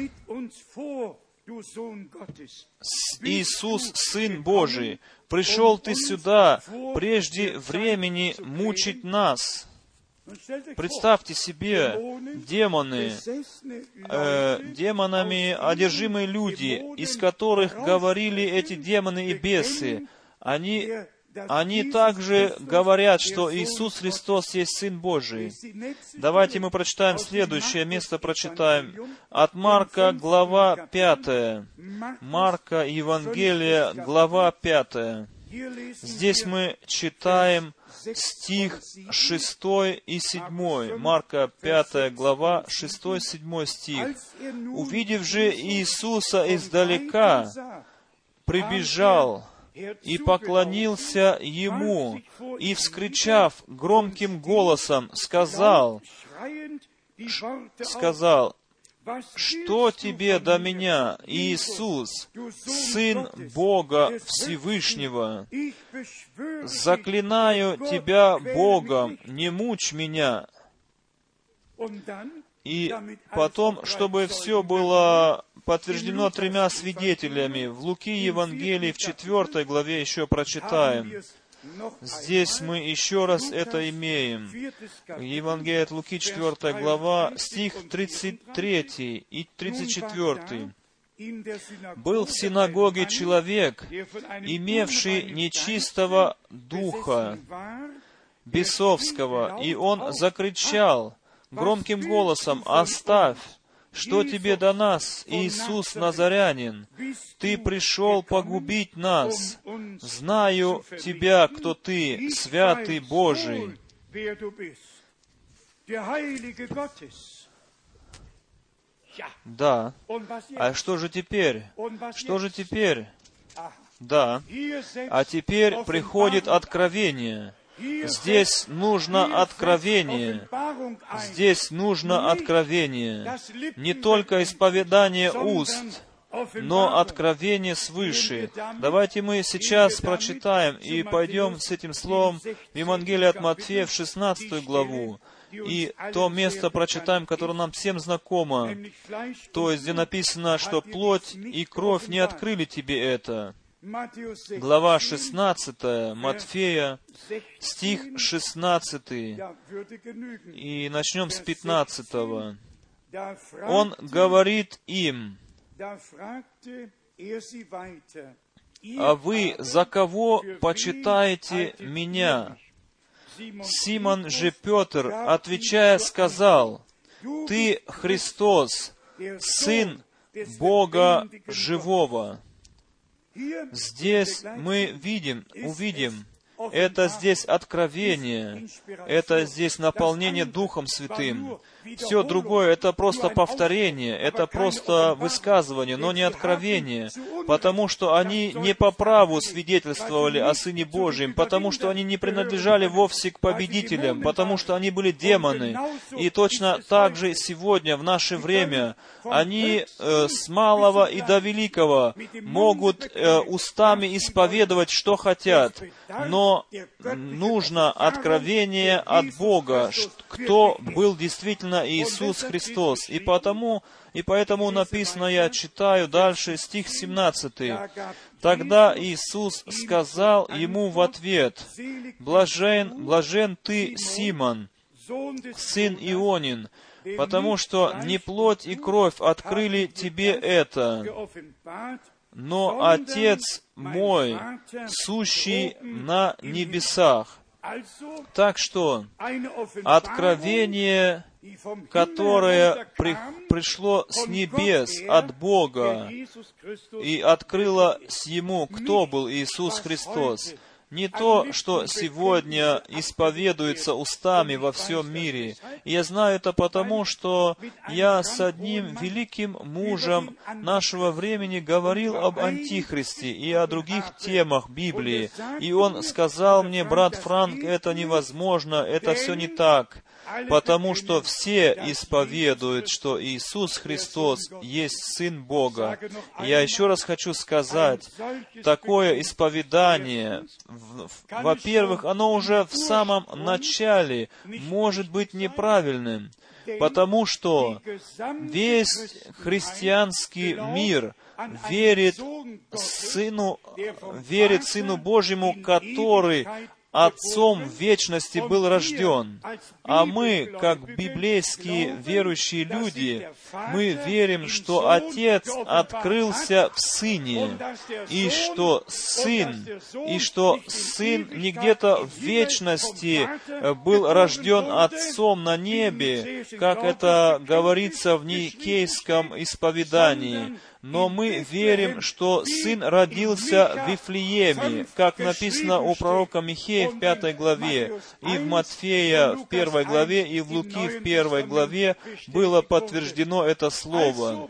Иисус, Сын Божий, пришел ты сюда прежде времени мучить нас». Представьте себе, демоны, э, демонами одержимые люди, из которых говорили эти демоны и бесы, они, они также говорят, что Иисус Христос есть Сын Божий. Давайте мы прочитаем следующее место, прочитаем от Марка, глава 5. Марка, Евангелие, глава 5. Здесь мы читаем стих 6 и 7, Марка 5 глава, 6-7 стих. «Увидев же Иисуса издалека, прибежал и поклонился Ему, и, вскричав громким голосом, сказал, сказал, что тебе до меня, Иисус, Сын Бога Всевышнего? Заклинаю Тебя Богом, не мучь меня. И потом, чтобы все было подтверждено тремя свидетелями, в Луки Евангелии в четвертой главе еще прочитаем. Здесь мы еще раз это имеем. Евангелие от Луки, 4 глава, стих 33 и 34. «Был в синагоге человек, имевший нечистого духа, бесовского, и он закричал громким голосом, «Оставь! Что тебе до нас, Иисус Назарянин? Ты пришел погубить нас. Знаю тебя, кто ты, святый Божий. Да. А что же теперь? Что же теперь? Да. А теперь приходит откровение. Здесь нужно откровение. Здесь нужно откровение. Не только исповедание уст, но откровение свыше. Давайте мы сейчас прочитаем и пойдем с этим словом в Евангелие от Матфея в 16 главу. И то место прочитаем, которое нам всем знакомо, то есть где написано, что плоть и кровь не открыли тебе это глава 16, Матфея, стих 16, и начнем с 15. Он говорит им, «А вы за кого почитаете меня?» Симон же Петр, отвечая, сказал, «Ты Христос, Сын Бога Живого». Здесь мы видим, увидим, это здесь откровение, это здесь наполнение Духом Святым. Все другое — это просто повторение, это просто высказывание, но не откровение, потому что они не по праву свидетельствовали о Сыне Божьем, потому что они не принадлежали вовсе к победителям, потому что они были демоны. И точно так же сегодня, в наше время, они э, с малого и до великого могут э, устами исповедовать, что хотят, но нужно откровение от Бога, кто был действительно Иисус Христос. И потому, и поэтому написано, я читаю дальше стих 17. Тогда Иисус сказал ему в ответ, «Блажен, блажен ты, Симон, сын Ионин, потому что не плоть и кровь открыли тебе это, но Отец мой, сущий на небесах. Так что откровение, которое при, пришло с небес от Бога и открыло с Ему, кто был Иисус Христос, не то, что сегодня исповедуется устами во всем мире. И я знаю это потому, что я с одним великим мужем нашего времени говорил об Антихристе и о других темах Библии. И он сказал мне, брат Франк, это невозможно, это все не так потому что все исповедуют, что Иисус Христос есть Сын Бога. Я еще раз хочу сказать, такое исповедание, во-первых, оно уже в самом начале может быть неправильным, потому что весь христианский мир верит Сыну, верит Сыну Божьему, который Отцом в вечности был рожден. А мы, как библейские верующие люди, мы верим, что Отец открылся в Сыне, и что Сын, и что Сын не где-то в вечности был рожден Отцом на небе, как это говорится в Никейском исповедании, но мы верим, что Сын родился в Вифлееме, как написано у пророка Михея в пятой главе, и в Матфея в первой главе, и в Луки в первой главе было подтверждено это слово.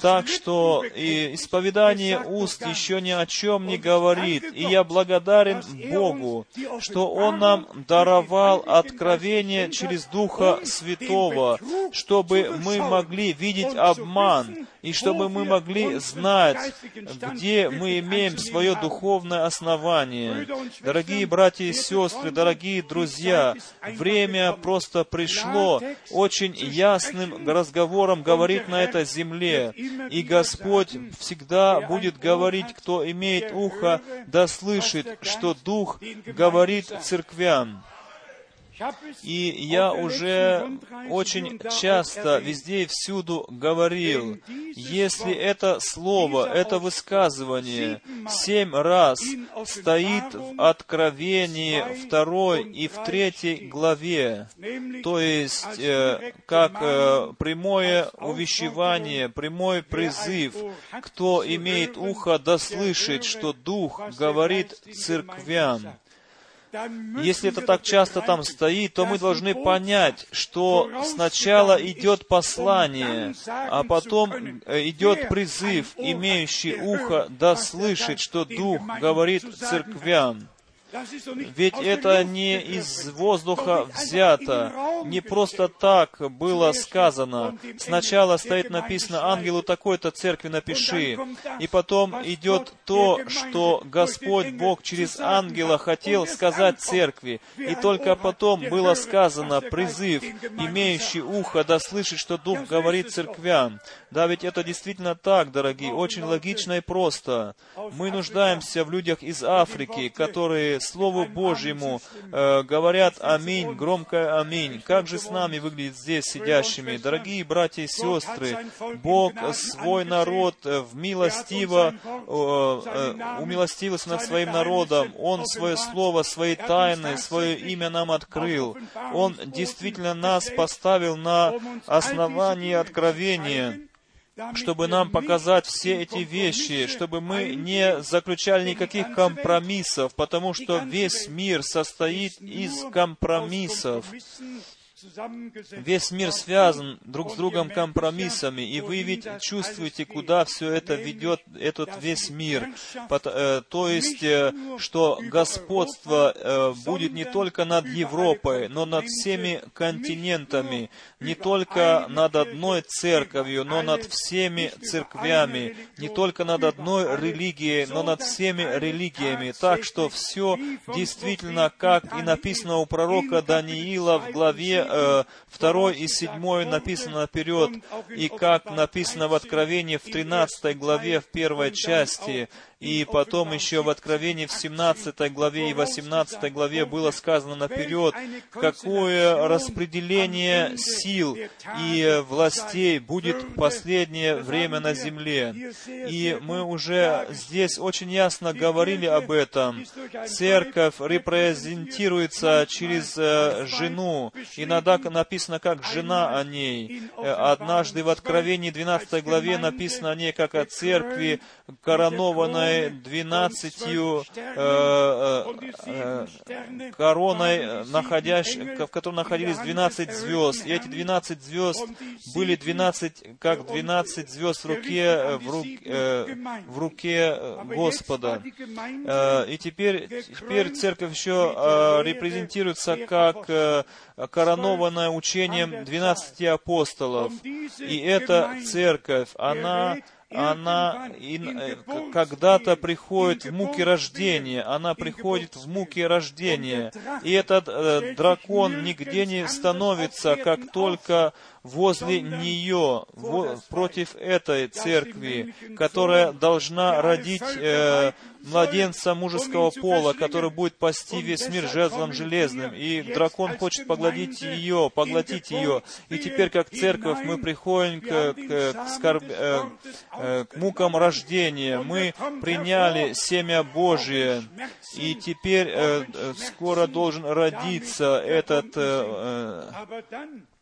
Так что и исповедание уст еще ни о чем не говорит. И я благодарен Богу, что Он нам даровал откровение через Духа Святого, чтобы мы могли видеть обман, и чтобы мы могли знать, где мы имеем свое духовное основание. Дорогие братья и сестры, дорогие друзья, время просто пришло очень ясным разговором говорить на этой земле. И Господь всегда будет говорить, кто имеет ухо, да слышит, что Дух говорит церквям. И я уже очень часто везде и всюду говорил, если это слово, это высказывание семь раз стоит в Откровении второй и в третьей главе, то есть э, как э, прямое увещевание, прямой призыв, кто имеет ухо да слышит, что Дух говорит церквям, если это так часто там стоит, то мы должны понять, что сначала идет послание, а потом э, идет призыв, имеющий ухо да слышит, что Дух говорит церквям. Ведь это не из воздуха взято, не просто так было сказано. Сначала стоит написано «Ангелу такой-то церкви напиши», и потом идет то, что Господь Бог через ангела хотел сказать церкви, и только потом было сказано призыв, имеющий ухо да слышит, что Дух говорит церквям. Да, ведь это действительно так, дорогие, очень логично и просто. Мы нуждаемся в людях из Африки, которые Слову Божьему э, говорят «Аминь», громкое «Аминь». Как же с нами выглядит здесь сидящими? Дорогие братья и сестры, Бог свой народ э, в милостиво, э, э, умилостивился над своим народом. Он свое слово, свои тайны, свое имя нам открыл. Он действительно нас поставил на основании откровения чтобы нам показать все эти вещи, чтобы мы не заключали никаких компромиссов, потому что весь мир состоит из компромиссов. Весь мир связан друг с другом компромиссами, и вы ведь чувствуете, куда все это ведет, этот весь мир. Э, то есть, э, что господство э, будет не только над Европой, но над всеми континентами, не только над одной церковью, но над всеми церквями, не только над одной религией, но над всеми религиями. Так что все действительно, как и написано у пророка Даниила в главе э, 2 и 7 написано наперед, и как написано в Откровении в 13 главе, в первой части, И потом еще в Откровении в 17 главе и 18 главе было сказано наперед, какое распределение сил и властей будет в последнее время на земле. И мы уже здесь очень ясно говорили об этом. Церковь репрезентируется через э, жену. Иногда написано как жена о ней. Однажды в Откровении 12 главе написано о ней как о церкви, коронованной двенадцатью э, э, э, короной, в которой находились двенадцать звезд. И эти двенадцать звезд были двенадцать, как двенадцать звезд в руке, в, рук, э, в руке Господа. И теперь, теперь церковь еще репрезентируется как коронованная учением двенадцати апостолов. И эта церковь, она она э, когда-то приходит в муки рождения, она приходит в муки рождения. И этот э, дракон нигде не становится, как только возле нее, в, против этой церкви, которая должна родить э, младенца мужеского пола, который будет пасти весь мир жезлом железным. И дракон хочет поглотить ее, поглотить ее. И теперь, как церковь, мы приходим к, к, к, скорб, э, к мукам рождения. Мы приняли семя Божие. И теперь э, э скоро должен родиться этот э, э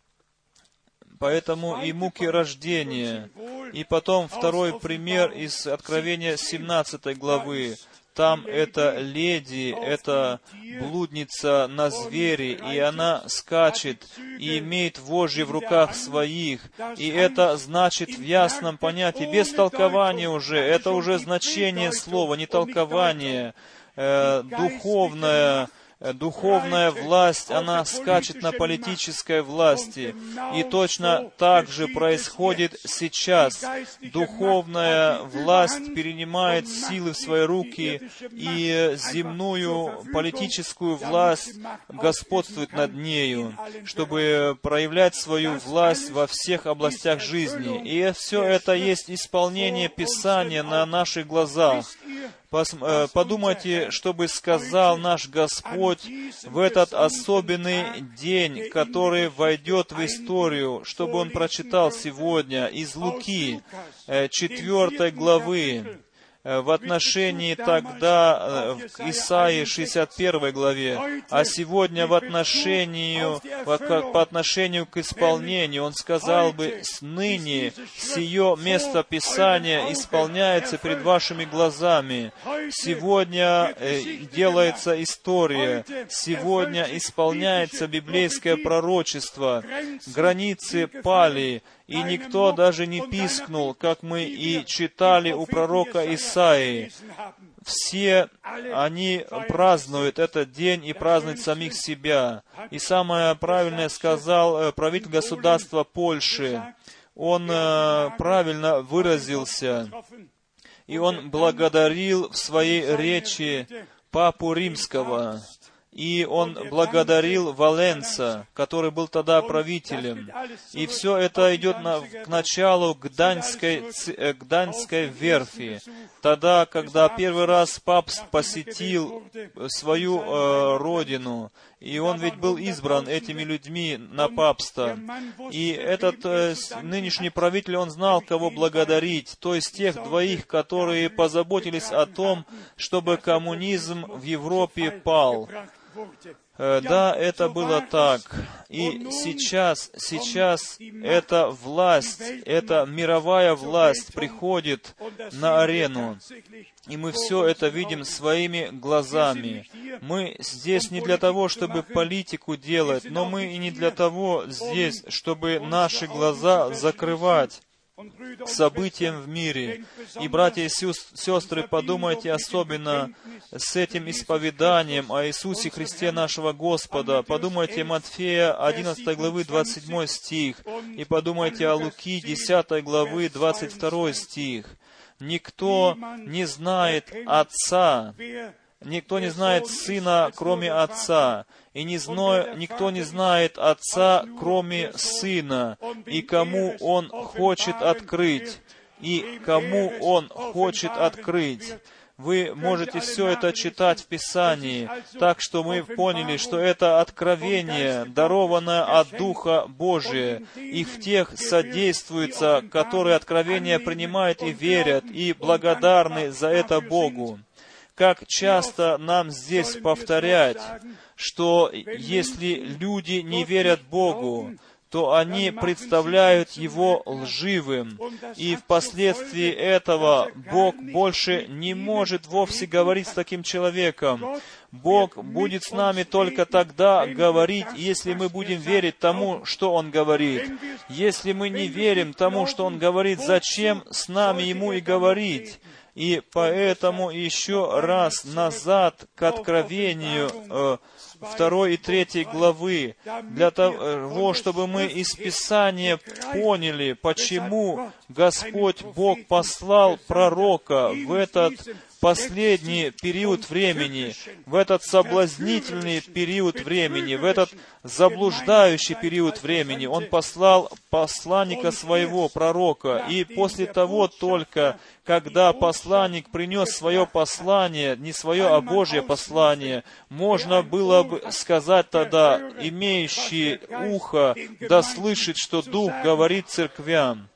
Поэтому и муки рождения. И потом второй пример из Откровения 17 главы. Там эта леди, эта блудница на звере, и она скачет и имеет вожжи в руках своих. И это значит в ясном понятии, без толкования уже, это уже значение слова, не толкование, э, духовное, духовная власть, она скачет на политической власти. И точно так же происходит сейчас. Духовная власть перенимает силы в свои руки, и земную политическую власть господствует над нею, чтобы проявлять свою власть во всех областях жизни. И все это есть исполнение Писания на наших глазах. Э, подумайте, что бы сказал наш Господь в этот особенный день, который войдет в историю, чтобы Он прочитал сегодня из Луки, 4 э, главы. Э, в отношении тогда э, Исаии 61 главе, а сегодня в отношении, по отношению к исполнению, он сказал бы, «Ныне сие место Писания исполняется перед вашими глазами». Сегодня э, делается история, сегодня исполняется библейское пророчество, границы пали, и никто даже не пискнул, как мы и читали у пророка Исаии. Все они празднуют этот день и празднуют самих себя. И самое правильное сказал э, правитель государства Польши. Он э, правильно выразился, и он благодарил в своей речи Папу Римского и он благодарил Валенца, который был тогда правителем. И все это идет на, к началу Гданьской, э, Гданьской верфи. Тогда, когда первый раз пап посетил свою э, родину, и он ведь был избран этими людьми на папство. И этот э, нынешний правитель, он знал, кого благодарить, то есть тех двоих, которые позаботились о том, чтобы коммунизм в Европе пал. Э, да, это было так. И сейчас, сейчас эта власть, эта мировая власть приходит на арену. И мы все это видим своими глазами. Мы здесь не для того, чтобы политику делать, но мы и не для того здесь, чтобы наши глаза закрывать событиям в мире. И, братья и сестры, подумайте особенно с этим исповеданием о Иисусе Христе нашего Господа. Подумайте Матфея 11 главы 27 стих, и подумайте о Луки 10 главы 22 стих. Никто не знает Отца, Никто не знает Сына, кроме Отца, и не зно... никто не знает Отца, кроме Сына, и кому Он хочет открыть, и кому Он хочет открыть. Вы можете все это читать в Писании, так что мы поняли, что это откровение, дарованное от Духа Божия, и в тех содействуется, которые откровение принимают и верят, и благодарны за это Богу. Как часто нам здесь повторять, что если люди не верят Богу, то они представляют его лживым, и впоследствии этого Бог больше не может вовсе говорить с таким человеком. Бог будет с нами только тогда говорить, если мы будем верить тому, что Он говорит. Если мы не верим тому, что Он говорит, зачем с нами Ему и говорить? И поэтому еще раз назад к откровению э, второй и третьей главы, для того, чтобы мы из Писания поняли, почему Господь Бог послал пророка в этот последний период времени, в этот соблазнительный период времени, в этот заблуждающий период времени. Он послал посланника своего, пророка, и после того только, когда посланник принес свое послание, не свое, а Божье послание, можно было бы сказать тогда, имеющий ухо, да слышит, что Дух говорит церквям.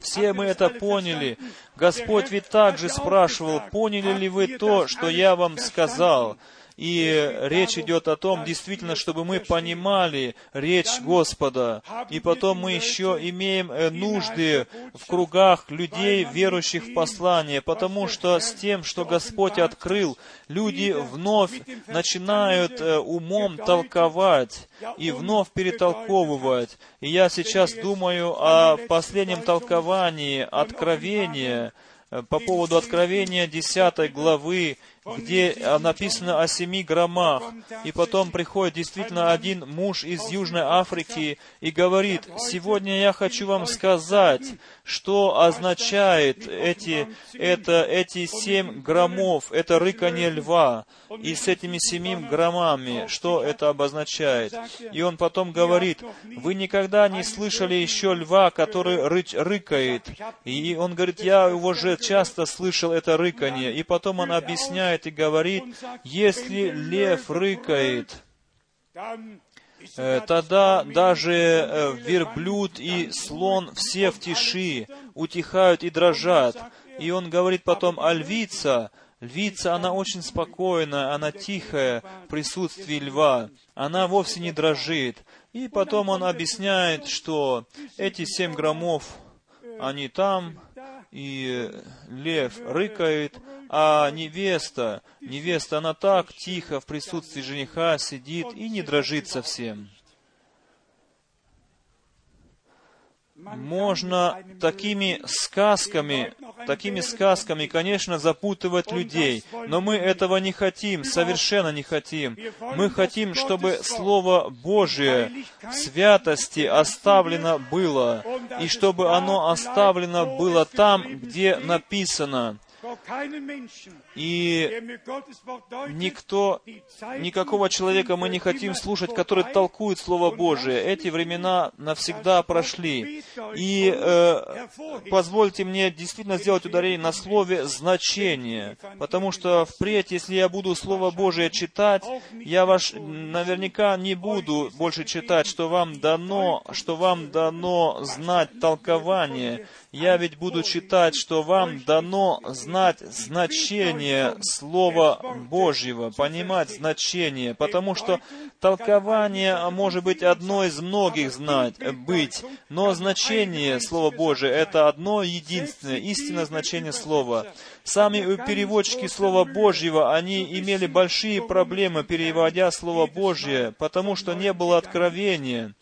Все мы это поняли. Господь ведь также спрашивал, поняли ли вы то, что я вам сказал? И речь идет о том, действительно, чтобы мы понимали речь Господа. И потом мы еще имеем э, нужды в кругах людей, верующих в послание, потому что с тем, что Господь открыл, люди вновь начинают э, умом толковать и вновь перетолковывать. И я сейчас думаю о последнем толковании Откровения, э, по поводу Откровения 10 главы, где написано о семи громах. И потом приходит действительно один муж из Южной Африки и говорит, «Сегодня я хочу вам сказать, что означает эти, это, эти семь громов, это рыканье льва, и с этими семи громами, что это обозначает?» И он потом говорит, «Вы никогда не слышали еще льва, который рыч, рыкает?» И он говорит, «Я его же часто слышал это рыканье». И потом он объясняет, начинает и говорит, если лев рыкает, э, тогда даже э, верблюд и слон все в тиши, утихают и дрожат. И он говорит потом, а львица, львица, она очень спокойная, она тихая в присутствии льва, она вовсе не дрожит. И потом он объясняет, что эти семь громов, они там, и лев рыкает, а невеста, невеста, она так тихо в присутствии жениха сидит и не дрожит совсем. Можно такими сказками, такими сказками, конечно, запутывать людей, но мы этого не хотим, совершенно не хотим. Мы хотим, чтобы Слово Божие святости оставлено было, и чтобы оно оставлено было там, где написано. И никто, никакого человека мы не хотим слушать, который толкует Слово Божие. Эти времена навсегда прошли. И э, позвольте мне действительно сделать ударение на слове «значение», потому что впредь, если я буду Слово Божие читать, я ваш наверняка не буду больше читать, что вам дано, что вам дано знать толкование, я ведь буду читать, что вам дано знать значение Слова Божьего, понимать значение, потому что толкование может быть одно из многих знать, быть, но значение Слова Божия — это одно единственное, истинное значение Слова. Сами переводчики Слова Божьего, они имели большие проблемы, переводя Слово Божье, потому что не было откровения.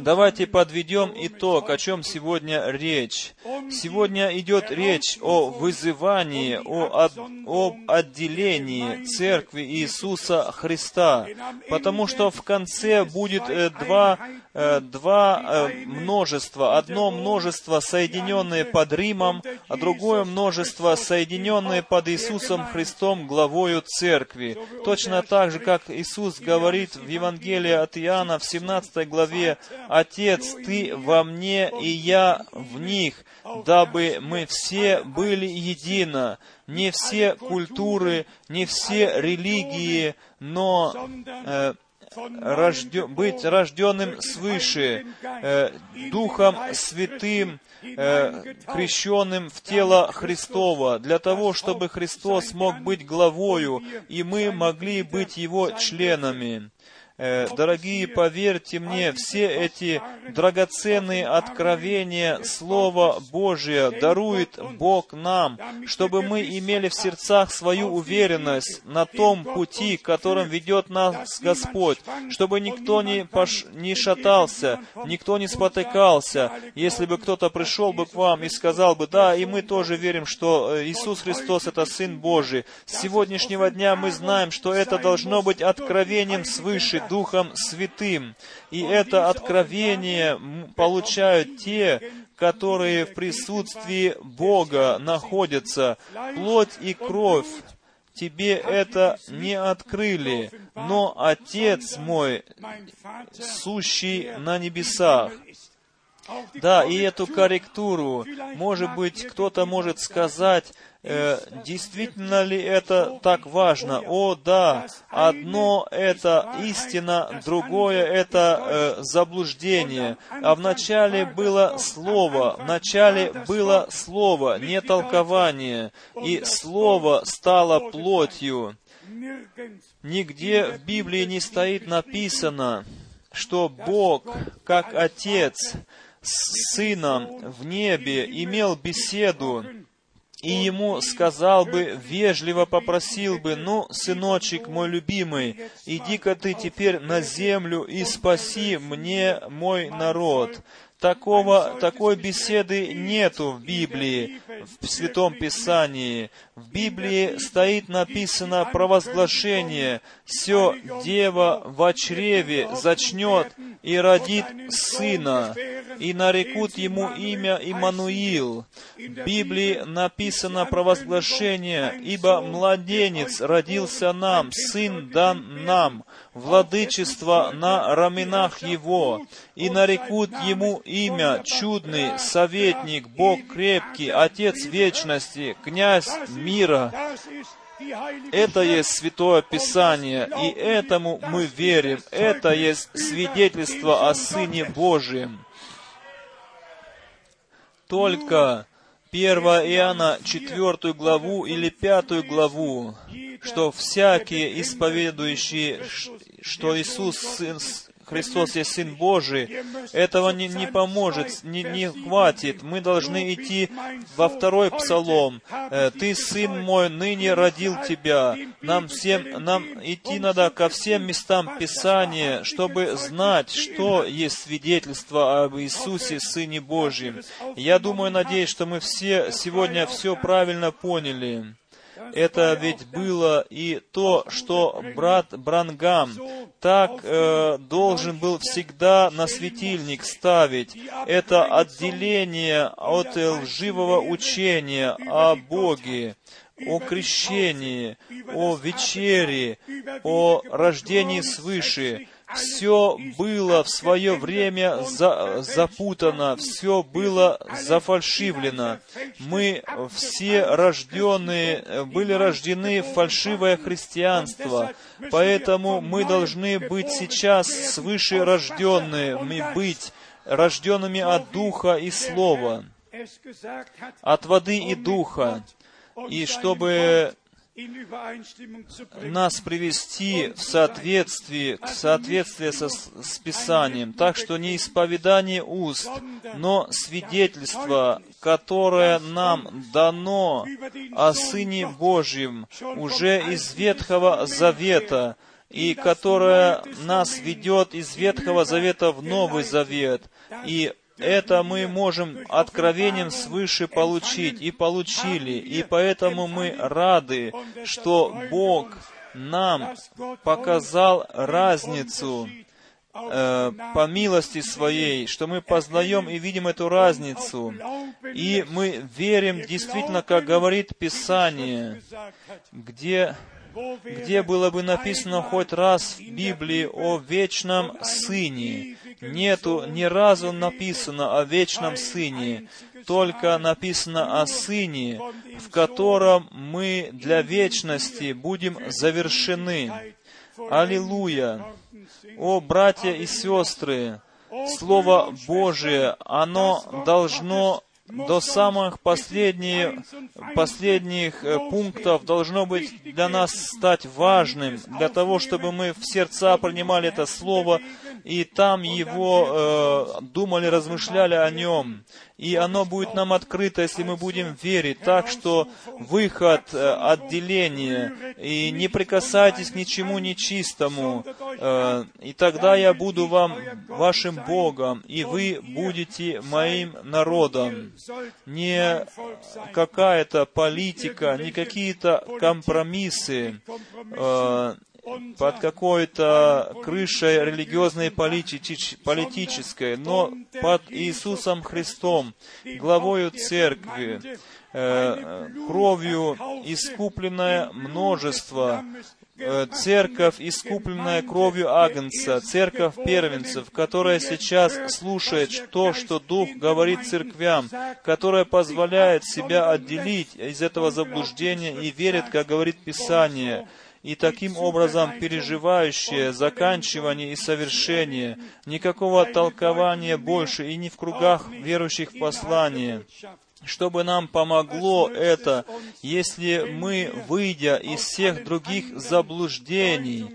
Давайте подведем итог, о чем сегодня речь. Сегодня идет речь о вызывании, о, от, об отделении Церкви Иисуса Христа, потому что в конце будет э, два, два э, множества. Одно множество, соединенное под Римом, а другое множество, соединенное под Иисусом Христом, главою Церкви. Точно так же, как Иисус говорит в Евангелии от Иоанна в 17 главе Отец, Ты во мне и я в них, дабы мы все были едино, не все культуры, не все религии, но э, рожден, быть рожденным свыше, э, Духом Святым, э, крещенным в тело Христова, для того, чтобы Христос мог быть главою, и мы могли быть Его членами. Э, дорогие, поверьте мне, все эти драгоценные откровения Слова Божия дарует Бог нам, чтобы мы имели в сердцах свою уверенность на том пути, которым ведет нас Господь, чтобы никто не, пош... не шатался, никто не спотыкался. Если бы кто-то пришел бы к вам и сказал бы, да, и мы тоже верим, что э, Иисус Христос — это Сын Божий. С сегодняшнего дня мы знаем, что это должно быть откровением свыше, Духом Святым. И это откровение получают те, которые в присутствии Бога находятся. Плоть и кровь тебе это не открыли, но Отец мой, сущий на небесах. Да, и эту корректуру, может быть, кто-то может сказать, э, действительно ли это так важно? О, да, одно это истина, другое это э, заблуждение. А вначале было Слово, вначале было Слово, не толкование, и Слово стало плотью. Нигде в Библии не стоит написано, что Бог, как Отец, с Сыном в небе имел беседу, и ему сказал бы, вежливо попросил бы, «Ну, сыночек мой любимый, иди-ка ты теперь на землю и спаси мне мой народ». Такого, такой беседы нету в Библии, в Святом Писании. В Библии стоит написано провозглашение «Все дева в чреве зачнет и родит сына, и нарекут ему имя Иммануил». В Библии написано провозглашение «Ибо младенец родился нам, сын дан нам, владычество на раменах его, и нарекут ему имя чудный, советник, Бог крепкий, Отец вечности, князь мира. Это есть Святое Писание, и этому мы верим. Это есть свидетельство о Сыне Божьем. Только 1 Иоанна 4 главу или 5 главу, что всякие исповедующие, что Иисус Сын Христос есть Сын Божий, этого не, не поможет, не, не хватит. Мы должны идти во второй псалом. «Э, «Ты, Сын мой, ныне родил тебя». Нам всем, нам идти надо ко всем местам Писания, чтобы знать, что есть свидетельство об Иисусе, Сыне Божьем. Я думаю, надеюсь, что мы все сегодня все правильно поняли это ведь было и то, что брат Брангам так э, должен был всегда на светильник ставить. Это отделение от лживого учения о Боге, о крещении, о вечере, о рождении свыше все было в свое время за, запутано, все было зафальшивлено. Мы все рожденные, были рождены в фальшивое христианство, поэтому мы должны быть сейчас свыше рожденными, быть рожденными от Духа и Слова, от воды и Духа, и чтобы нас привести в соответствие, к соответствии со, с Писанием. Так что не исповедание уст, но свидетельство, которое нам дано о Сыне Божьем уже из Ветхого Завета, и которое нас ведет из Ветхого Завета в Новый Завет. И это мы можем откровением свыше получить и получили, и поэтому мы рады, что Бог нам показал разницу э, по милости своей, что мы познаем и видим эту разницу. И мы верим действительно, как говорит Писание, где где было бы написано хоть раз в Библии о вечном Сыне, нету ни разу написано о вечном Сыне, только написано о Сыне, в котором мы для вечности будем завершены. Аллилуйя! О, братья и сестры, Слово Божие, оно должно до самых последних, последних э, пунктов должно быть для нас стать важным, для того, чтобы мы в сердца принимали это Слово и там его э, думали, размышляли о нем и оно будет нам открыто, если мы будем верить. Так что выход, э, отделение, и не прикасайтесь к ничему нечистому, э, и тогда я буду вам вашим Богом, и вы будете моим народом. Не какая-то политика, не какие-то компромиссы, э, под какой-то крышей религиозной политической, но под Иисусом Христом, главою церкви, э, кровью искупленное множество, э, церковь, искупленная кровью Агнца, церковь первенцев, которая сейчас слушает то, что Дух говорит церквям, которая позволяет себя отделить из этого заблуждения и верит, как говорит Писание, и таким образом переживающее заканчивание и совершение, никакого толкования больше и не в кругах верующих в послание, чтобы нам помогло это, если мы, выйдя из всех других заблуждений,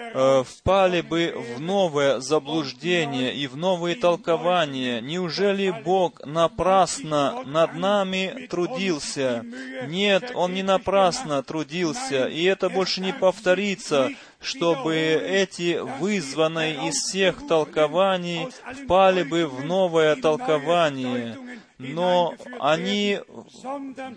Э, впали бы в новое заблуждение и в новые толкования. Неужели Бог напрасно над нами трудился? Нет, Он не напрасно трудился, и это больше не повторится, чтобы эти вызванные из всех толкований впали бы в новое толкование но они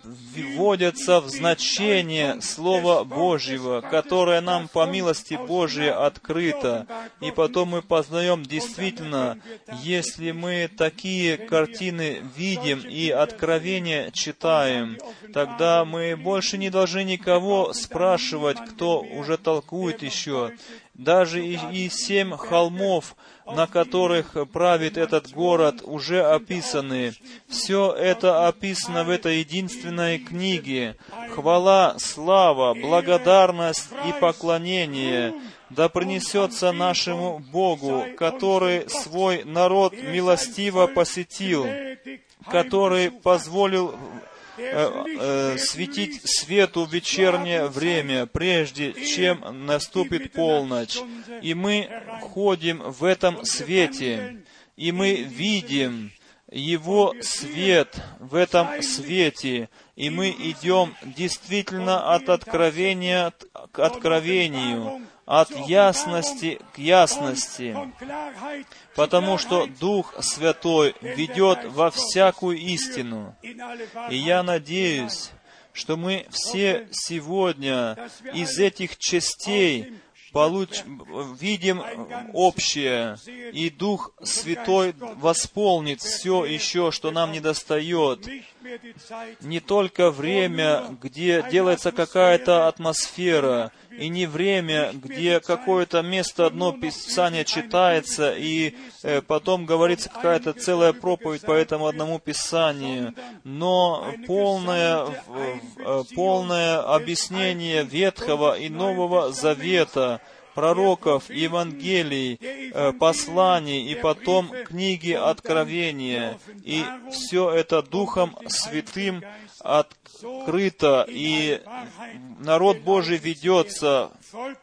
вводятся в значение Слова Божьего, которое нам по милости Божией открыто. И потом мы познаем действительно, если мы такие картины видим и откровения читаем, тогда мы больше не должны никого спрашивать, кто уже толкует еще. Даже и, и семь холмов, на которых правит этот город, уже описаны. Все это описано в этой единственной книге. Хвала, слава, благодарность и поклонение да принесется нашему Богу, который свой народ милостиво посетил, который позволил Э, э, светить свету в вечернее время, прежде чем наступит полночь. И мы ходим в этом свете, и мы видим Его свет в этом свете, и мы идем действительно от откровения к откровению, от ясности к ясности, потому что Дух Святой ведет во всякую истину. И я надеюсь, что мы все сегодня из этих частей получ... видим общее, и Дух Святой восполнит все еще, что нам недостает. Не только время, где делается какая-то атмосфера, и не время, где какое-то место, одно Писание читается, и э, потом говорится какая-то целая проповедь по этому одному Писанию, но полное, э, полное объяснение Ветхого и Нового Завета, пророков, Евангелий, э, посланий и потом книги Откровения. И все это Духом Святым открыто, и народ Божий ведется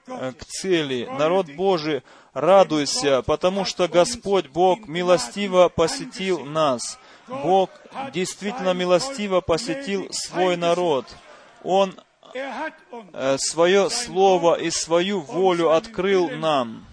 э, к цели. Народ Божий, радуйся, потому что Господь Бог милостиво посетил нас. Бог действительно милостиво посетил свой народ. Он э, свое слово и свою волю открыл нам.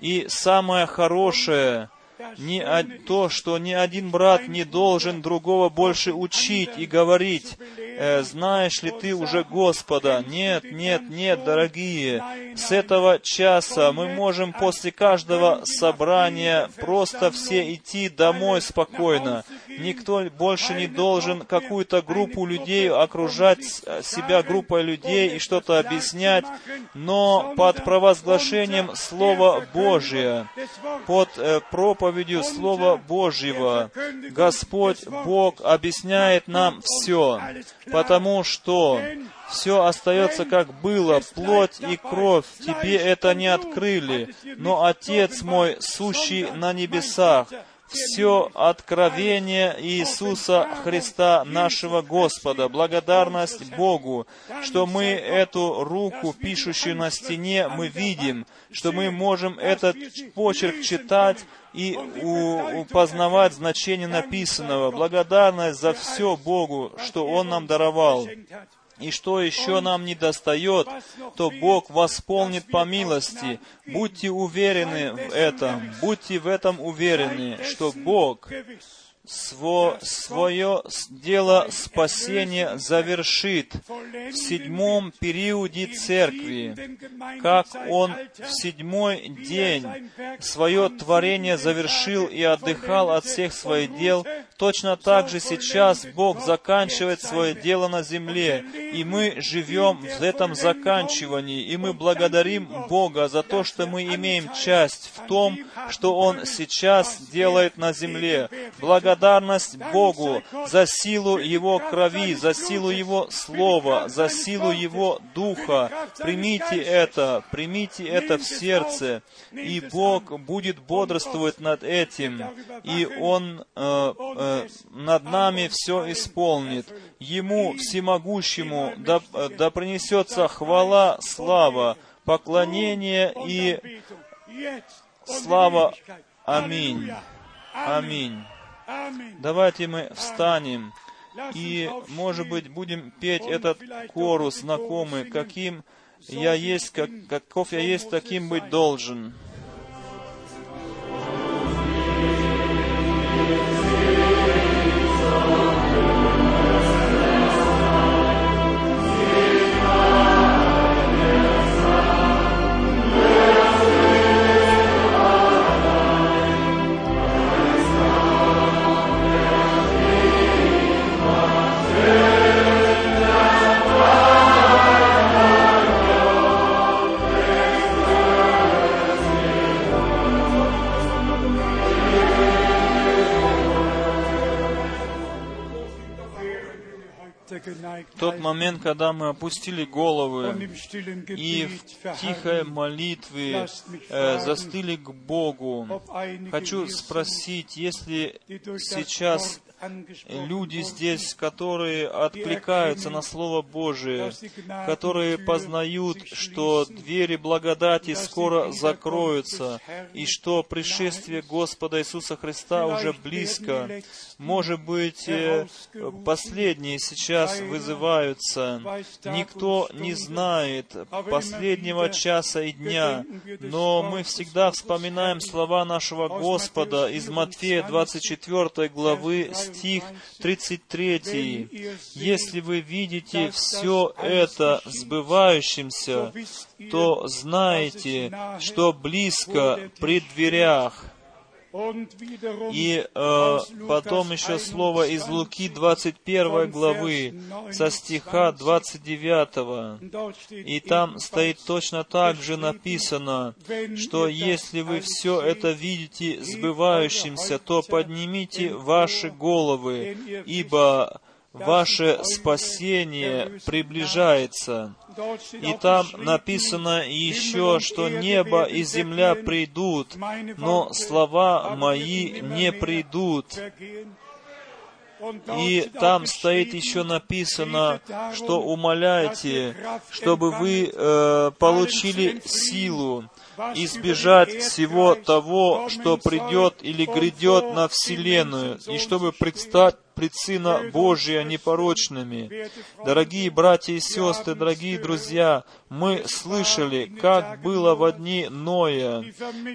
И самое хорошее, ни, то, что ни один брат не должен другого больше учить и говорить, э, знаешь ли ты уже Господа? Нет, нет, нет, дорогие. С этого часа мы можем после каждого собрания просто все идти домой спокойно, Никто больше не должен какую-то группу людей окружать себя группой людей и что-то объяснять, но под провозглашением Слова Божия, под э, проповедью Слова Божьего, Господь Бог объясняет нам все, потому что все остается как было, плоть и кровь, тебе это не открыли, но Отец мой, сущий на небесах, все откровение Иисуса Христа, нашего Господа. Благодарность Богу, что мы эту руку, пишущую на стене, мы видим, что мы можем этот почерк читать и познавать значение написанного. Благодарность за все Богу, что Он нам даровал. И что еще нам не достает, то Бог восполнит по милости. Будьте уверены в этом, будьте в этом уверены, что Бог сво, свое дело спасения завершит в седьмом периоде церкви, как Он в седьмой день свое творение завершил и отдыхал от всех своих дел, точно так же сейчас Бог заканчивает свое дело на земле, и мы живем в этом заканчивании, и мы благодарим Бога за то, что мы имеем часть в том, что Он сейчас делает на земле. Благодарим благодарность Богу за силу Его крови, за силу Его Слова, за силу Его Духа. Примите это, примите это в сердце, и Бог будет бодрствовать над этим, и Он э, э, над нами все исполнит. Ему, всемогущему, да, да принесется хвала, слава, поклонение и слава. Аминь. Аминь. Давайте мы встанем и, может быть, будем петь этот корус знакомый, каким я есть, как, каков я есть, таким быть должен. Момент, когда мы опустили головы и в тихой молитве э, застыли к Богу, хочу спросить, если сейчас люди здесь, которые откликаются на Слово Божие, которые познают, что двери благодати скоро закроются, и что пришествие Господа Иисуса Христа уже близко. Может быть, э, последние сейчас вызываются. Никто не знает последнего часа и дня, но мы всегда вспоминаем слова нашего Господа из Матфея 24 главы, стих 33. «Если вы видите все это сбывающимся, то знаете, что близко при дверях». И э, потом еще слово из Луки 21 главы, со стиха 29. И там стоит точно так же написано, что если вы все это видите сбывающимся, то поднимите ваши головы, ибо ваше спасение приближается. И там написано еще, что небо и земля придут, но слова мои не придут. И там стоит еще написано, что умоляйте, чтобы вы э, получили силу избежать всего того, что придет или грядет на Вселенную, и чтобы предстать пред Сына Божия непорочными. Дорогие братья и сестры, дорогие друзья, мы слышали, как было в дни Ноя.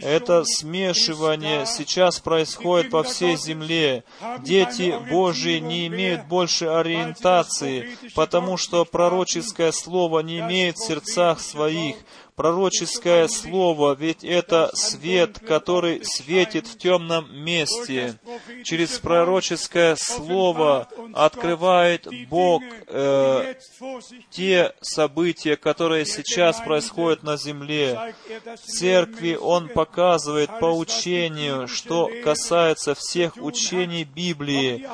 Это смешивание сейчас происходит по всей земле. Дети Божьи не имеют больше ориентации, потому что пророческое слово не имеет в сердцах своих пророческое слово, ведь это свет, который светит в темном месте. Через пророческое слово открывает Бог э, те события, которые сейчас происходят на земле. Церкви Он показывает по учению, что касается всех учений Библии.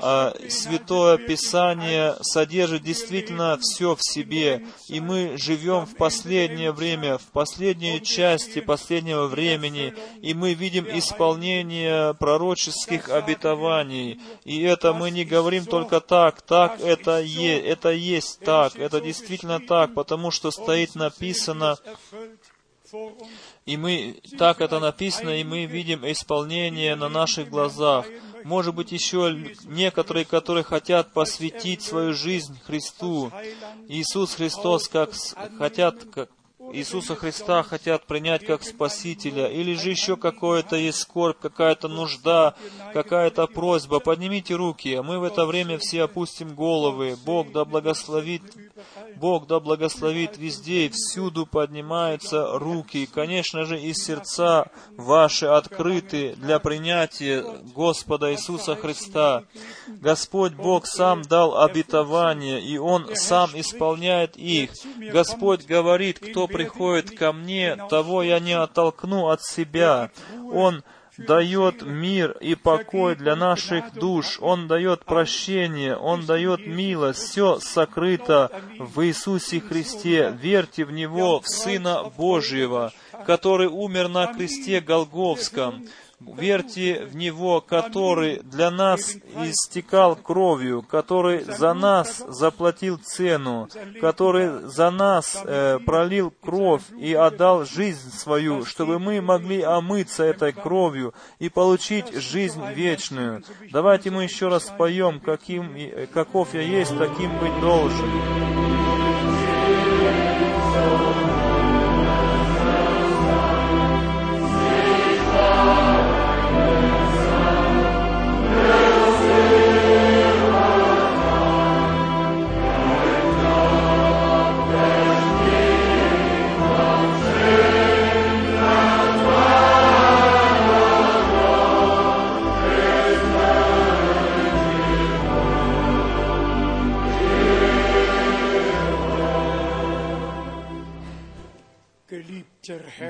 А Святое Писание содержит действительно все в себе, и мы живем в последнее время время, в последней части последнего времени, и мы видим исполнение пророческих обетований. И это мы не говорим только так, так это, е, это есть так, это действительно так, потому что стоит написано, и мы, так это написано, и мы видим исполнение на наших глазах. Может быть, еще некоторые, которые хотят посвятить свою жизнь Христу. Иисус Христос, как хотят, как, Иисуса Христа хотят принять как Спасителя, или же еще какое-то есть скорбь, какая-то нужда, какая-то просьба, поднимите руки, мы в это время все опустим головы. Бог да благословит, Бог да благословит везде и всюду поднимаются руки. И, конечно же, и сердца ваши открыты для принятия Господа Иисуса Христа. Господь Бог сам дал обетование, и Он сам исполняет их. Господь говорит, кто приходит ко мне, того я не оттолкну от себя. Он дает мир и покой для наших душ, Он дает прощение, Он дает милость, все сокрыто в Иисусе Христе. Верьте в Него, в Сына Божьего, который умер на кресте Голговском, верьте в Него, который для нас истекал кровью, который за нас заплатил цену, который за нас э, пролил кровь и отдал жизнь свою, чтобы мы могли омыться этой кровью и получить жизнь вечную. Давайте мы еще раз поем, каким, каков я есть, таким быть должен.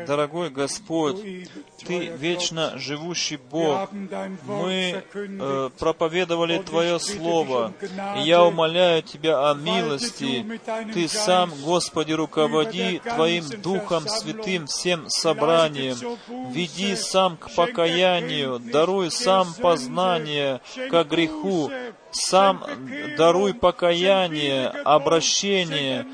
Дорогой Господь, Ты вечно живущий Бог. Мы э, проповедовали Твое Слово, и я умоляю Тебя о милости. Ты сам, Господи, руководи Твоим Духом Святым всем собранием. Веди сам к покаянию, даруй сам познание к греху, сам даруй покаяние, обращение,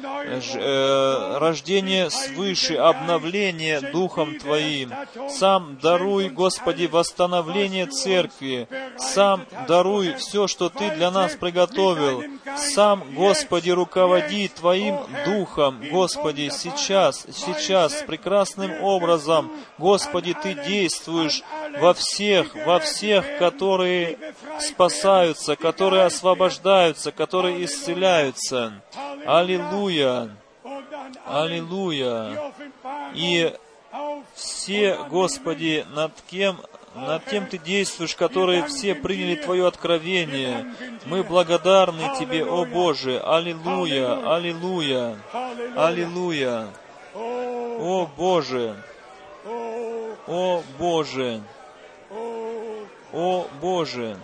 э, рождение свыше, обновление Духом Твоим. Сам даруй, Господи, восстановление Церкви. Сам даруй все, что Ты для нас приготовил. Сам, Господи, руководи Твоим Духом. Господи, сейчас, сейчас, прекрасным образом, Господи, Ты действуешь во всех, во всех, которые спасаются, которые освобождаются, которые исцеляются. Аллилуйя! Аллилуйя! И все, Господи, над кем над тем Ты действуешь, которые все приняли Твое откровение. Мы благодарны Тебе, о Боже. Аллилуйя, аллилуйя, аллилуйя. О Боже, о Боже, о Боже.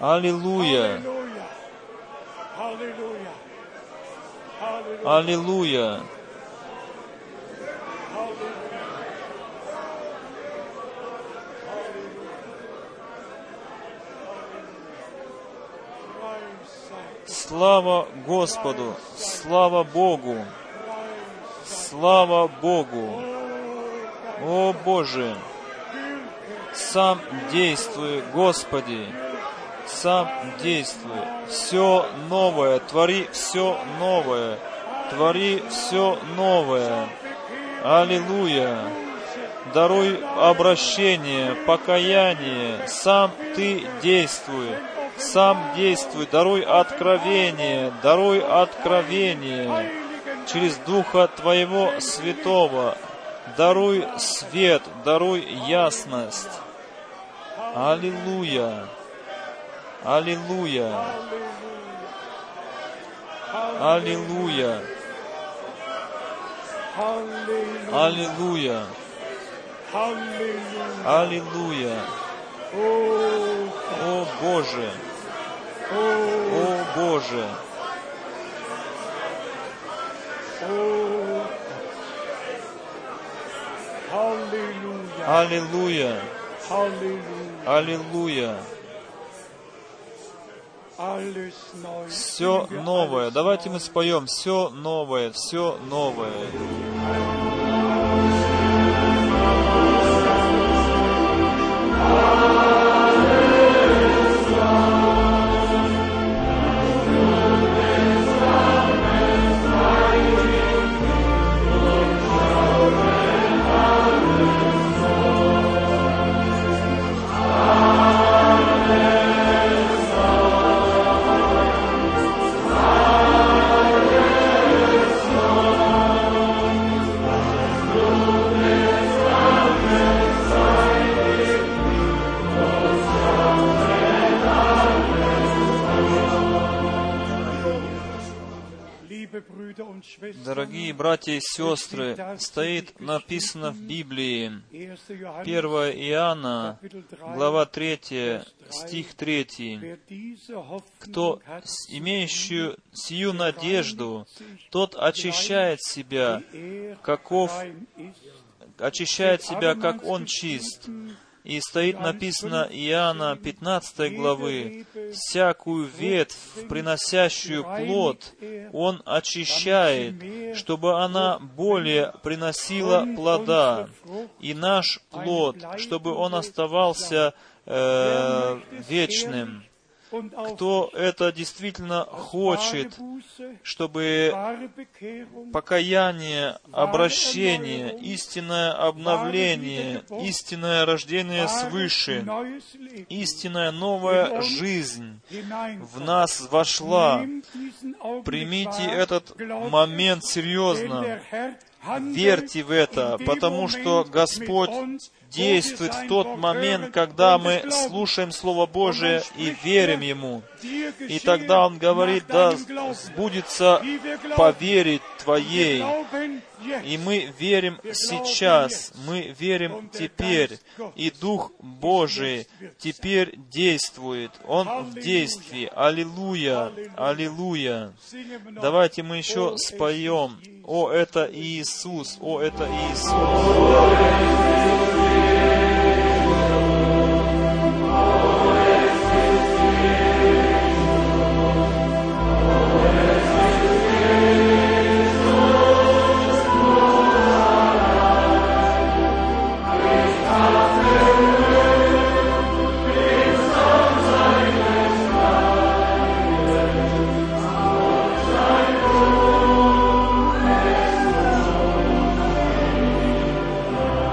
Аллилуйя! Аллилуйя! Слава Господу! Слава Богу! Слава Богу! О Боже! Сам действуй, Господи! сам действуй. Все новое, твори все новое, твори все новое. Аллилуйя. Даруй обращение, покаяние, сам ты действуй, сам действуй, даруй откровение, даруй откровение через Духа Твоего Святого, даруй свет, даруй ясность. Аллилуйя! Аллилуйя! Аллилуйя! Аллилуйя! Аллилуйя! О Боже! О Боже! Аллилуйя! Аллилуйя! Все новое. Давайте мы споем все новое, все новое. Братья и сестры, стоит написано в Библии, 1 Иоанна, глава 3, стих 3. «Кто, имеющий сию надежду, тот очищает себя, каков, очищает себя, как он чист». И стоит написано Иоанна 15 главы, «Всякую ветвь, приносящую плод, Он очищает, чтобы она более приносила плода, и наш плод, чтобы он оставался э, вечным» кто это действительно хочет, чтобы покаяние, обращение, истинное обновление, истинное рождение свыше, истинная новая жизнь в нас вошла. Примите этот момент серьезно. Верьте в это, потому что Господь действует в тот момент, когда мы слушаем Слово Божие и верим Ему. И тогда Он говорит, да сбудется по вере Твоей. И мы верим сейчас, мы верим теперь. И Дух Божий теперь действует. Он в действии. Аллилуйя! Аллилуйя! Давайте мы еще споем. О, это Иисус! О, это Иисус!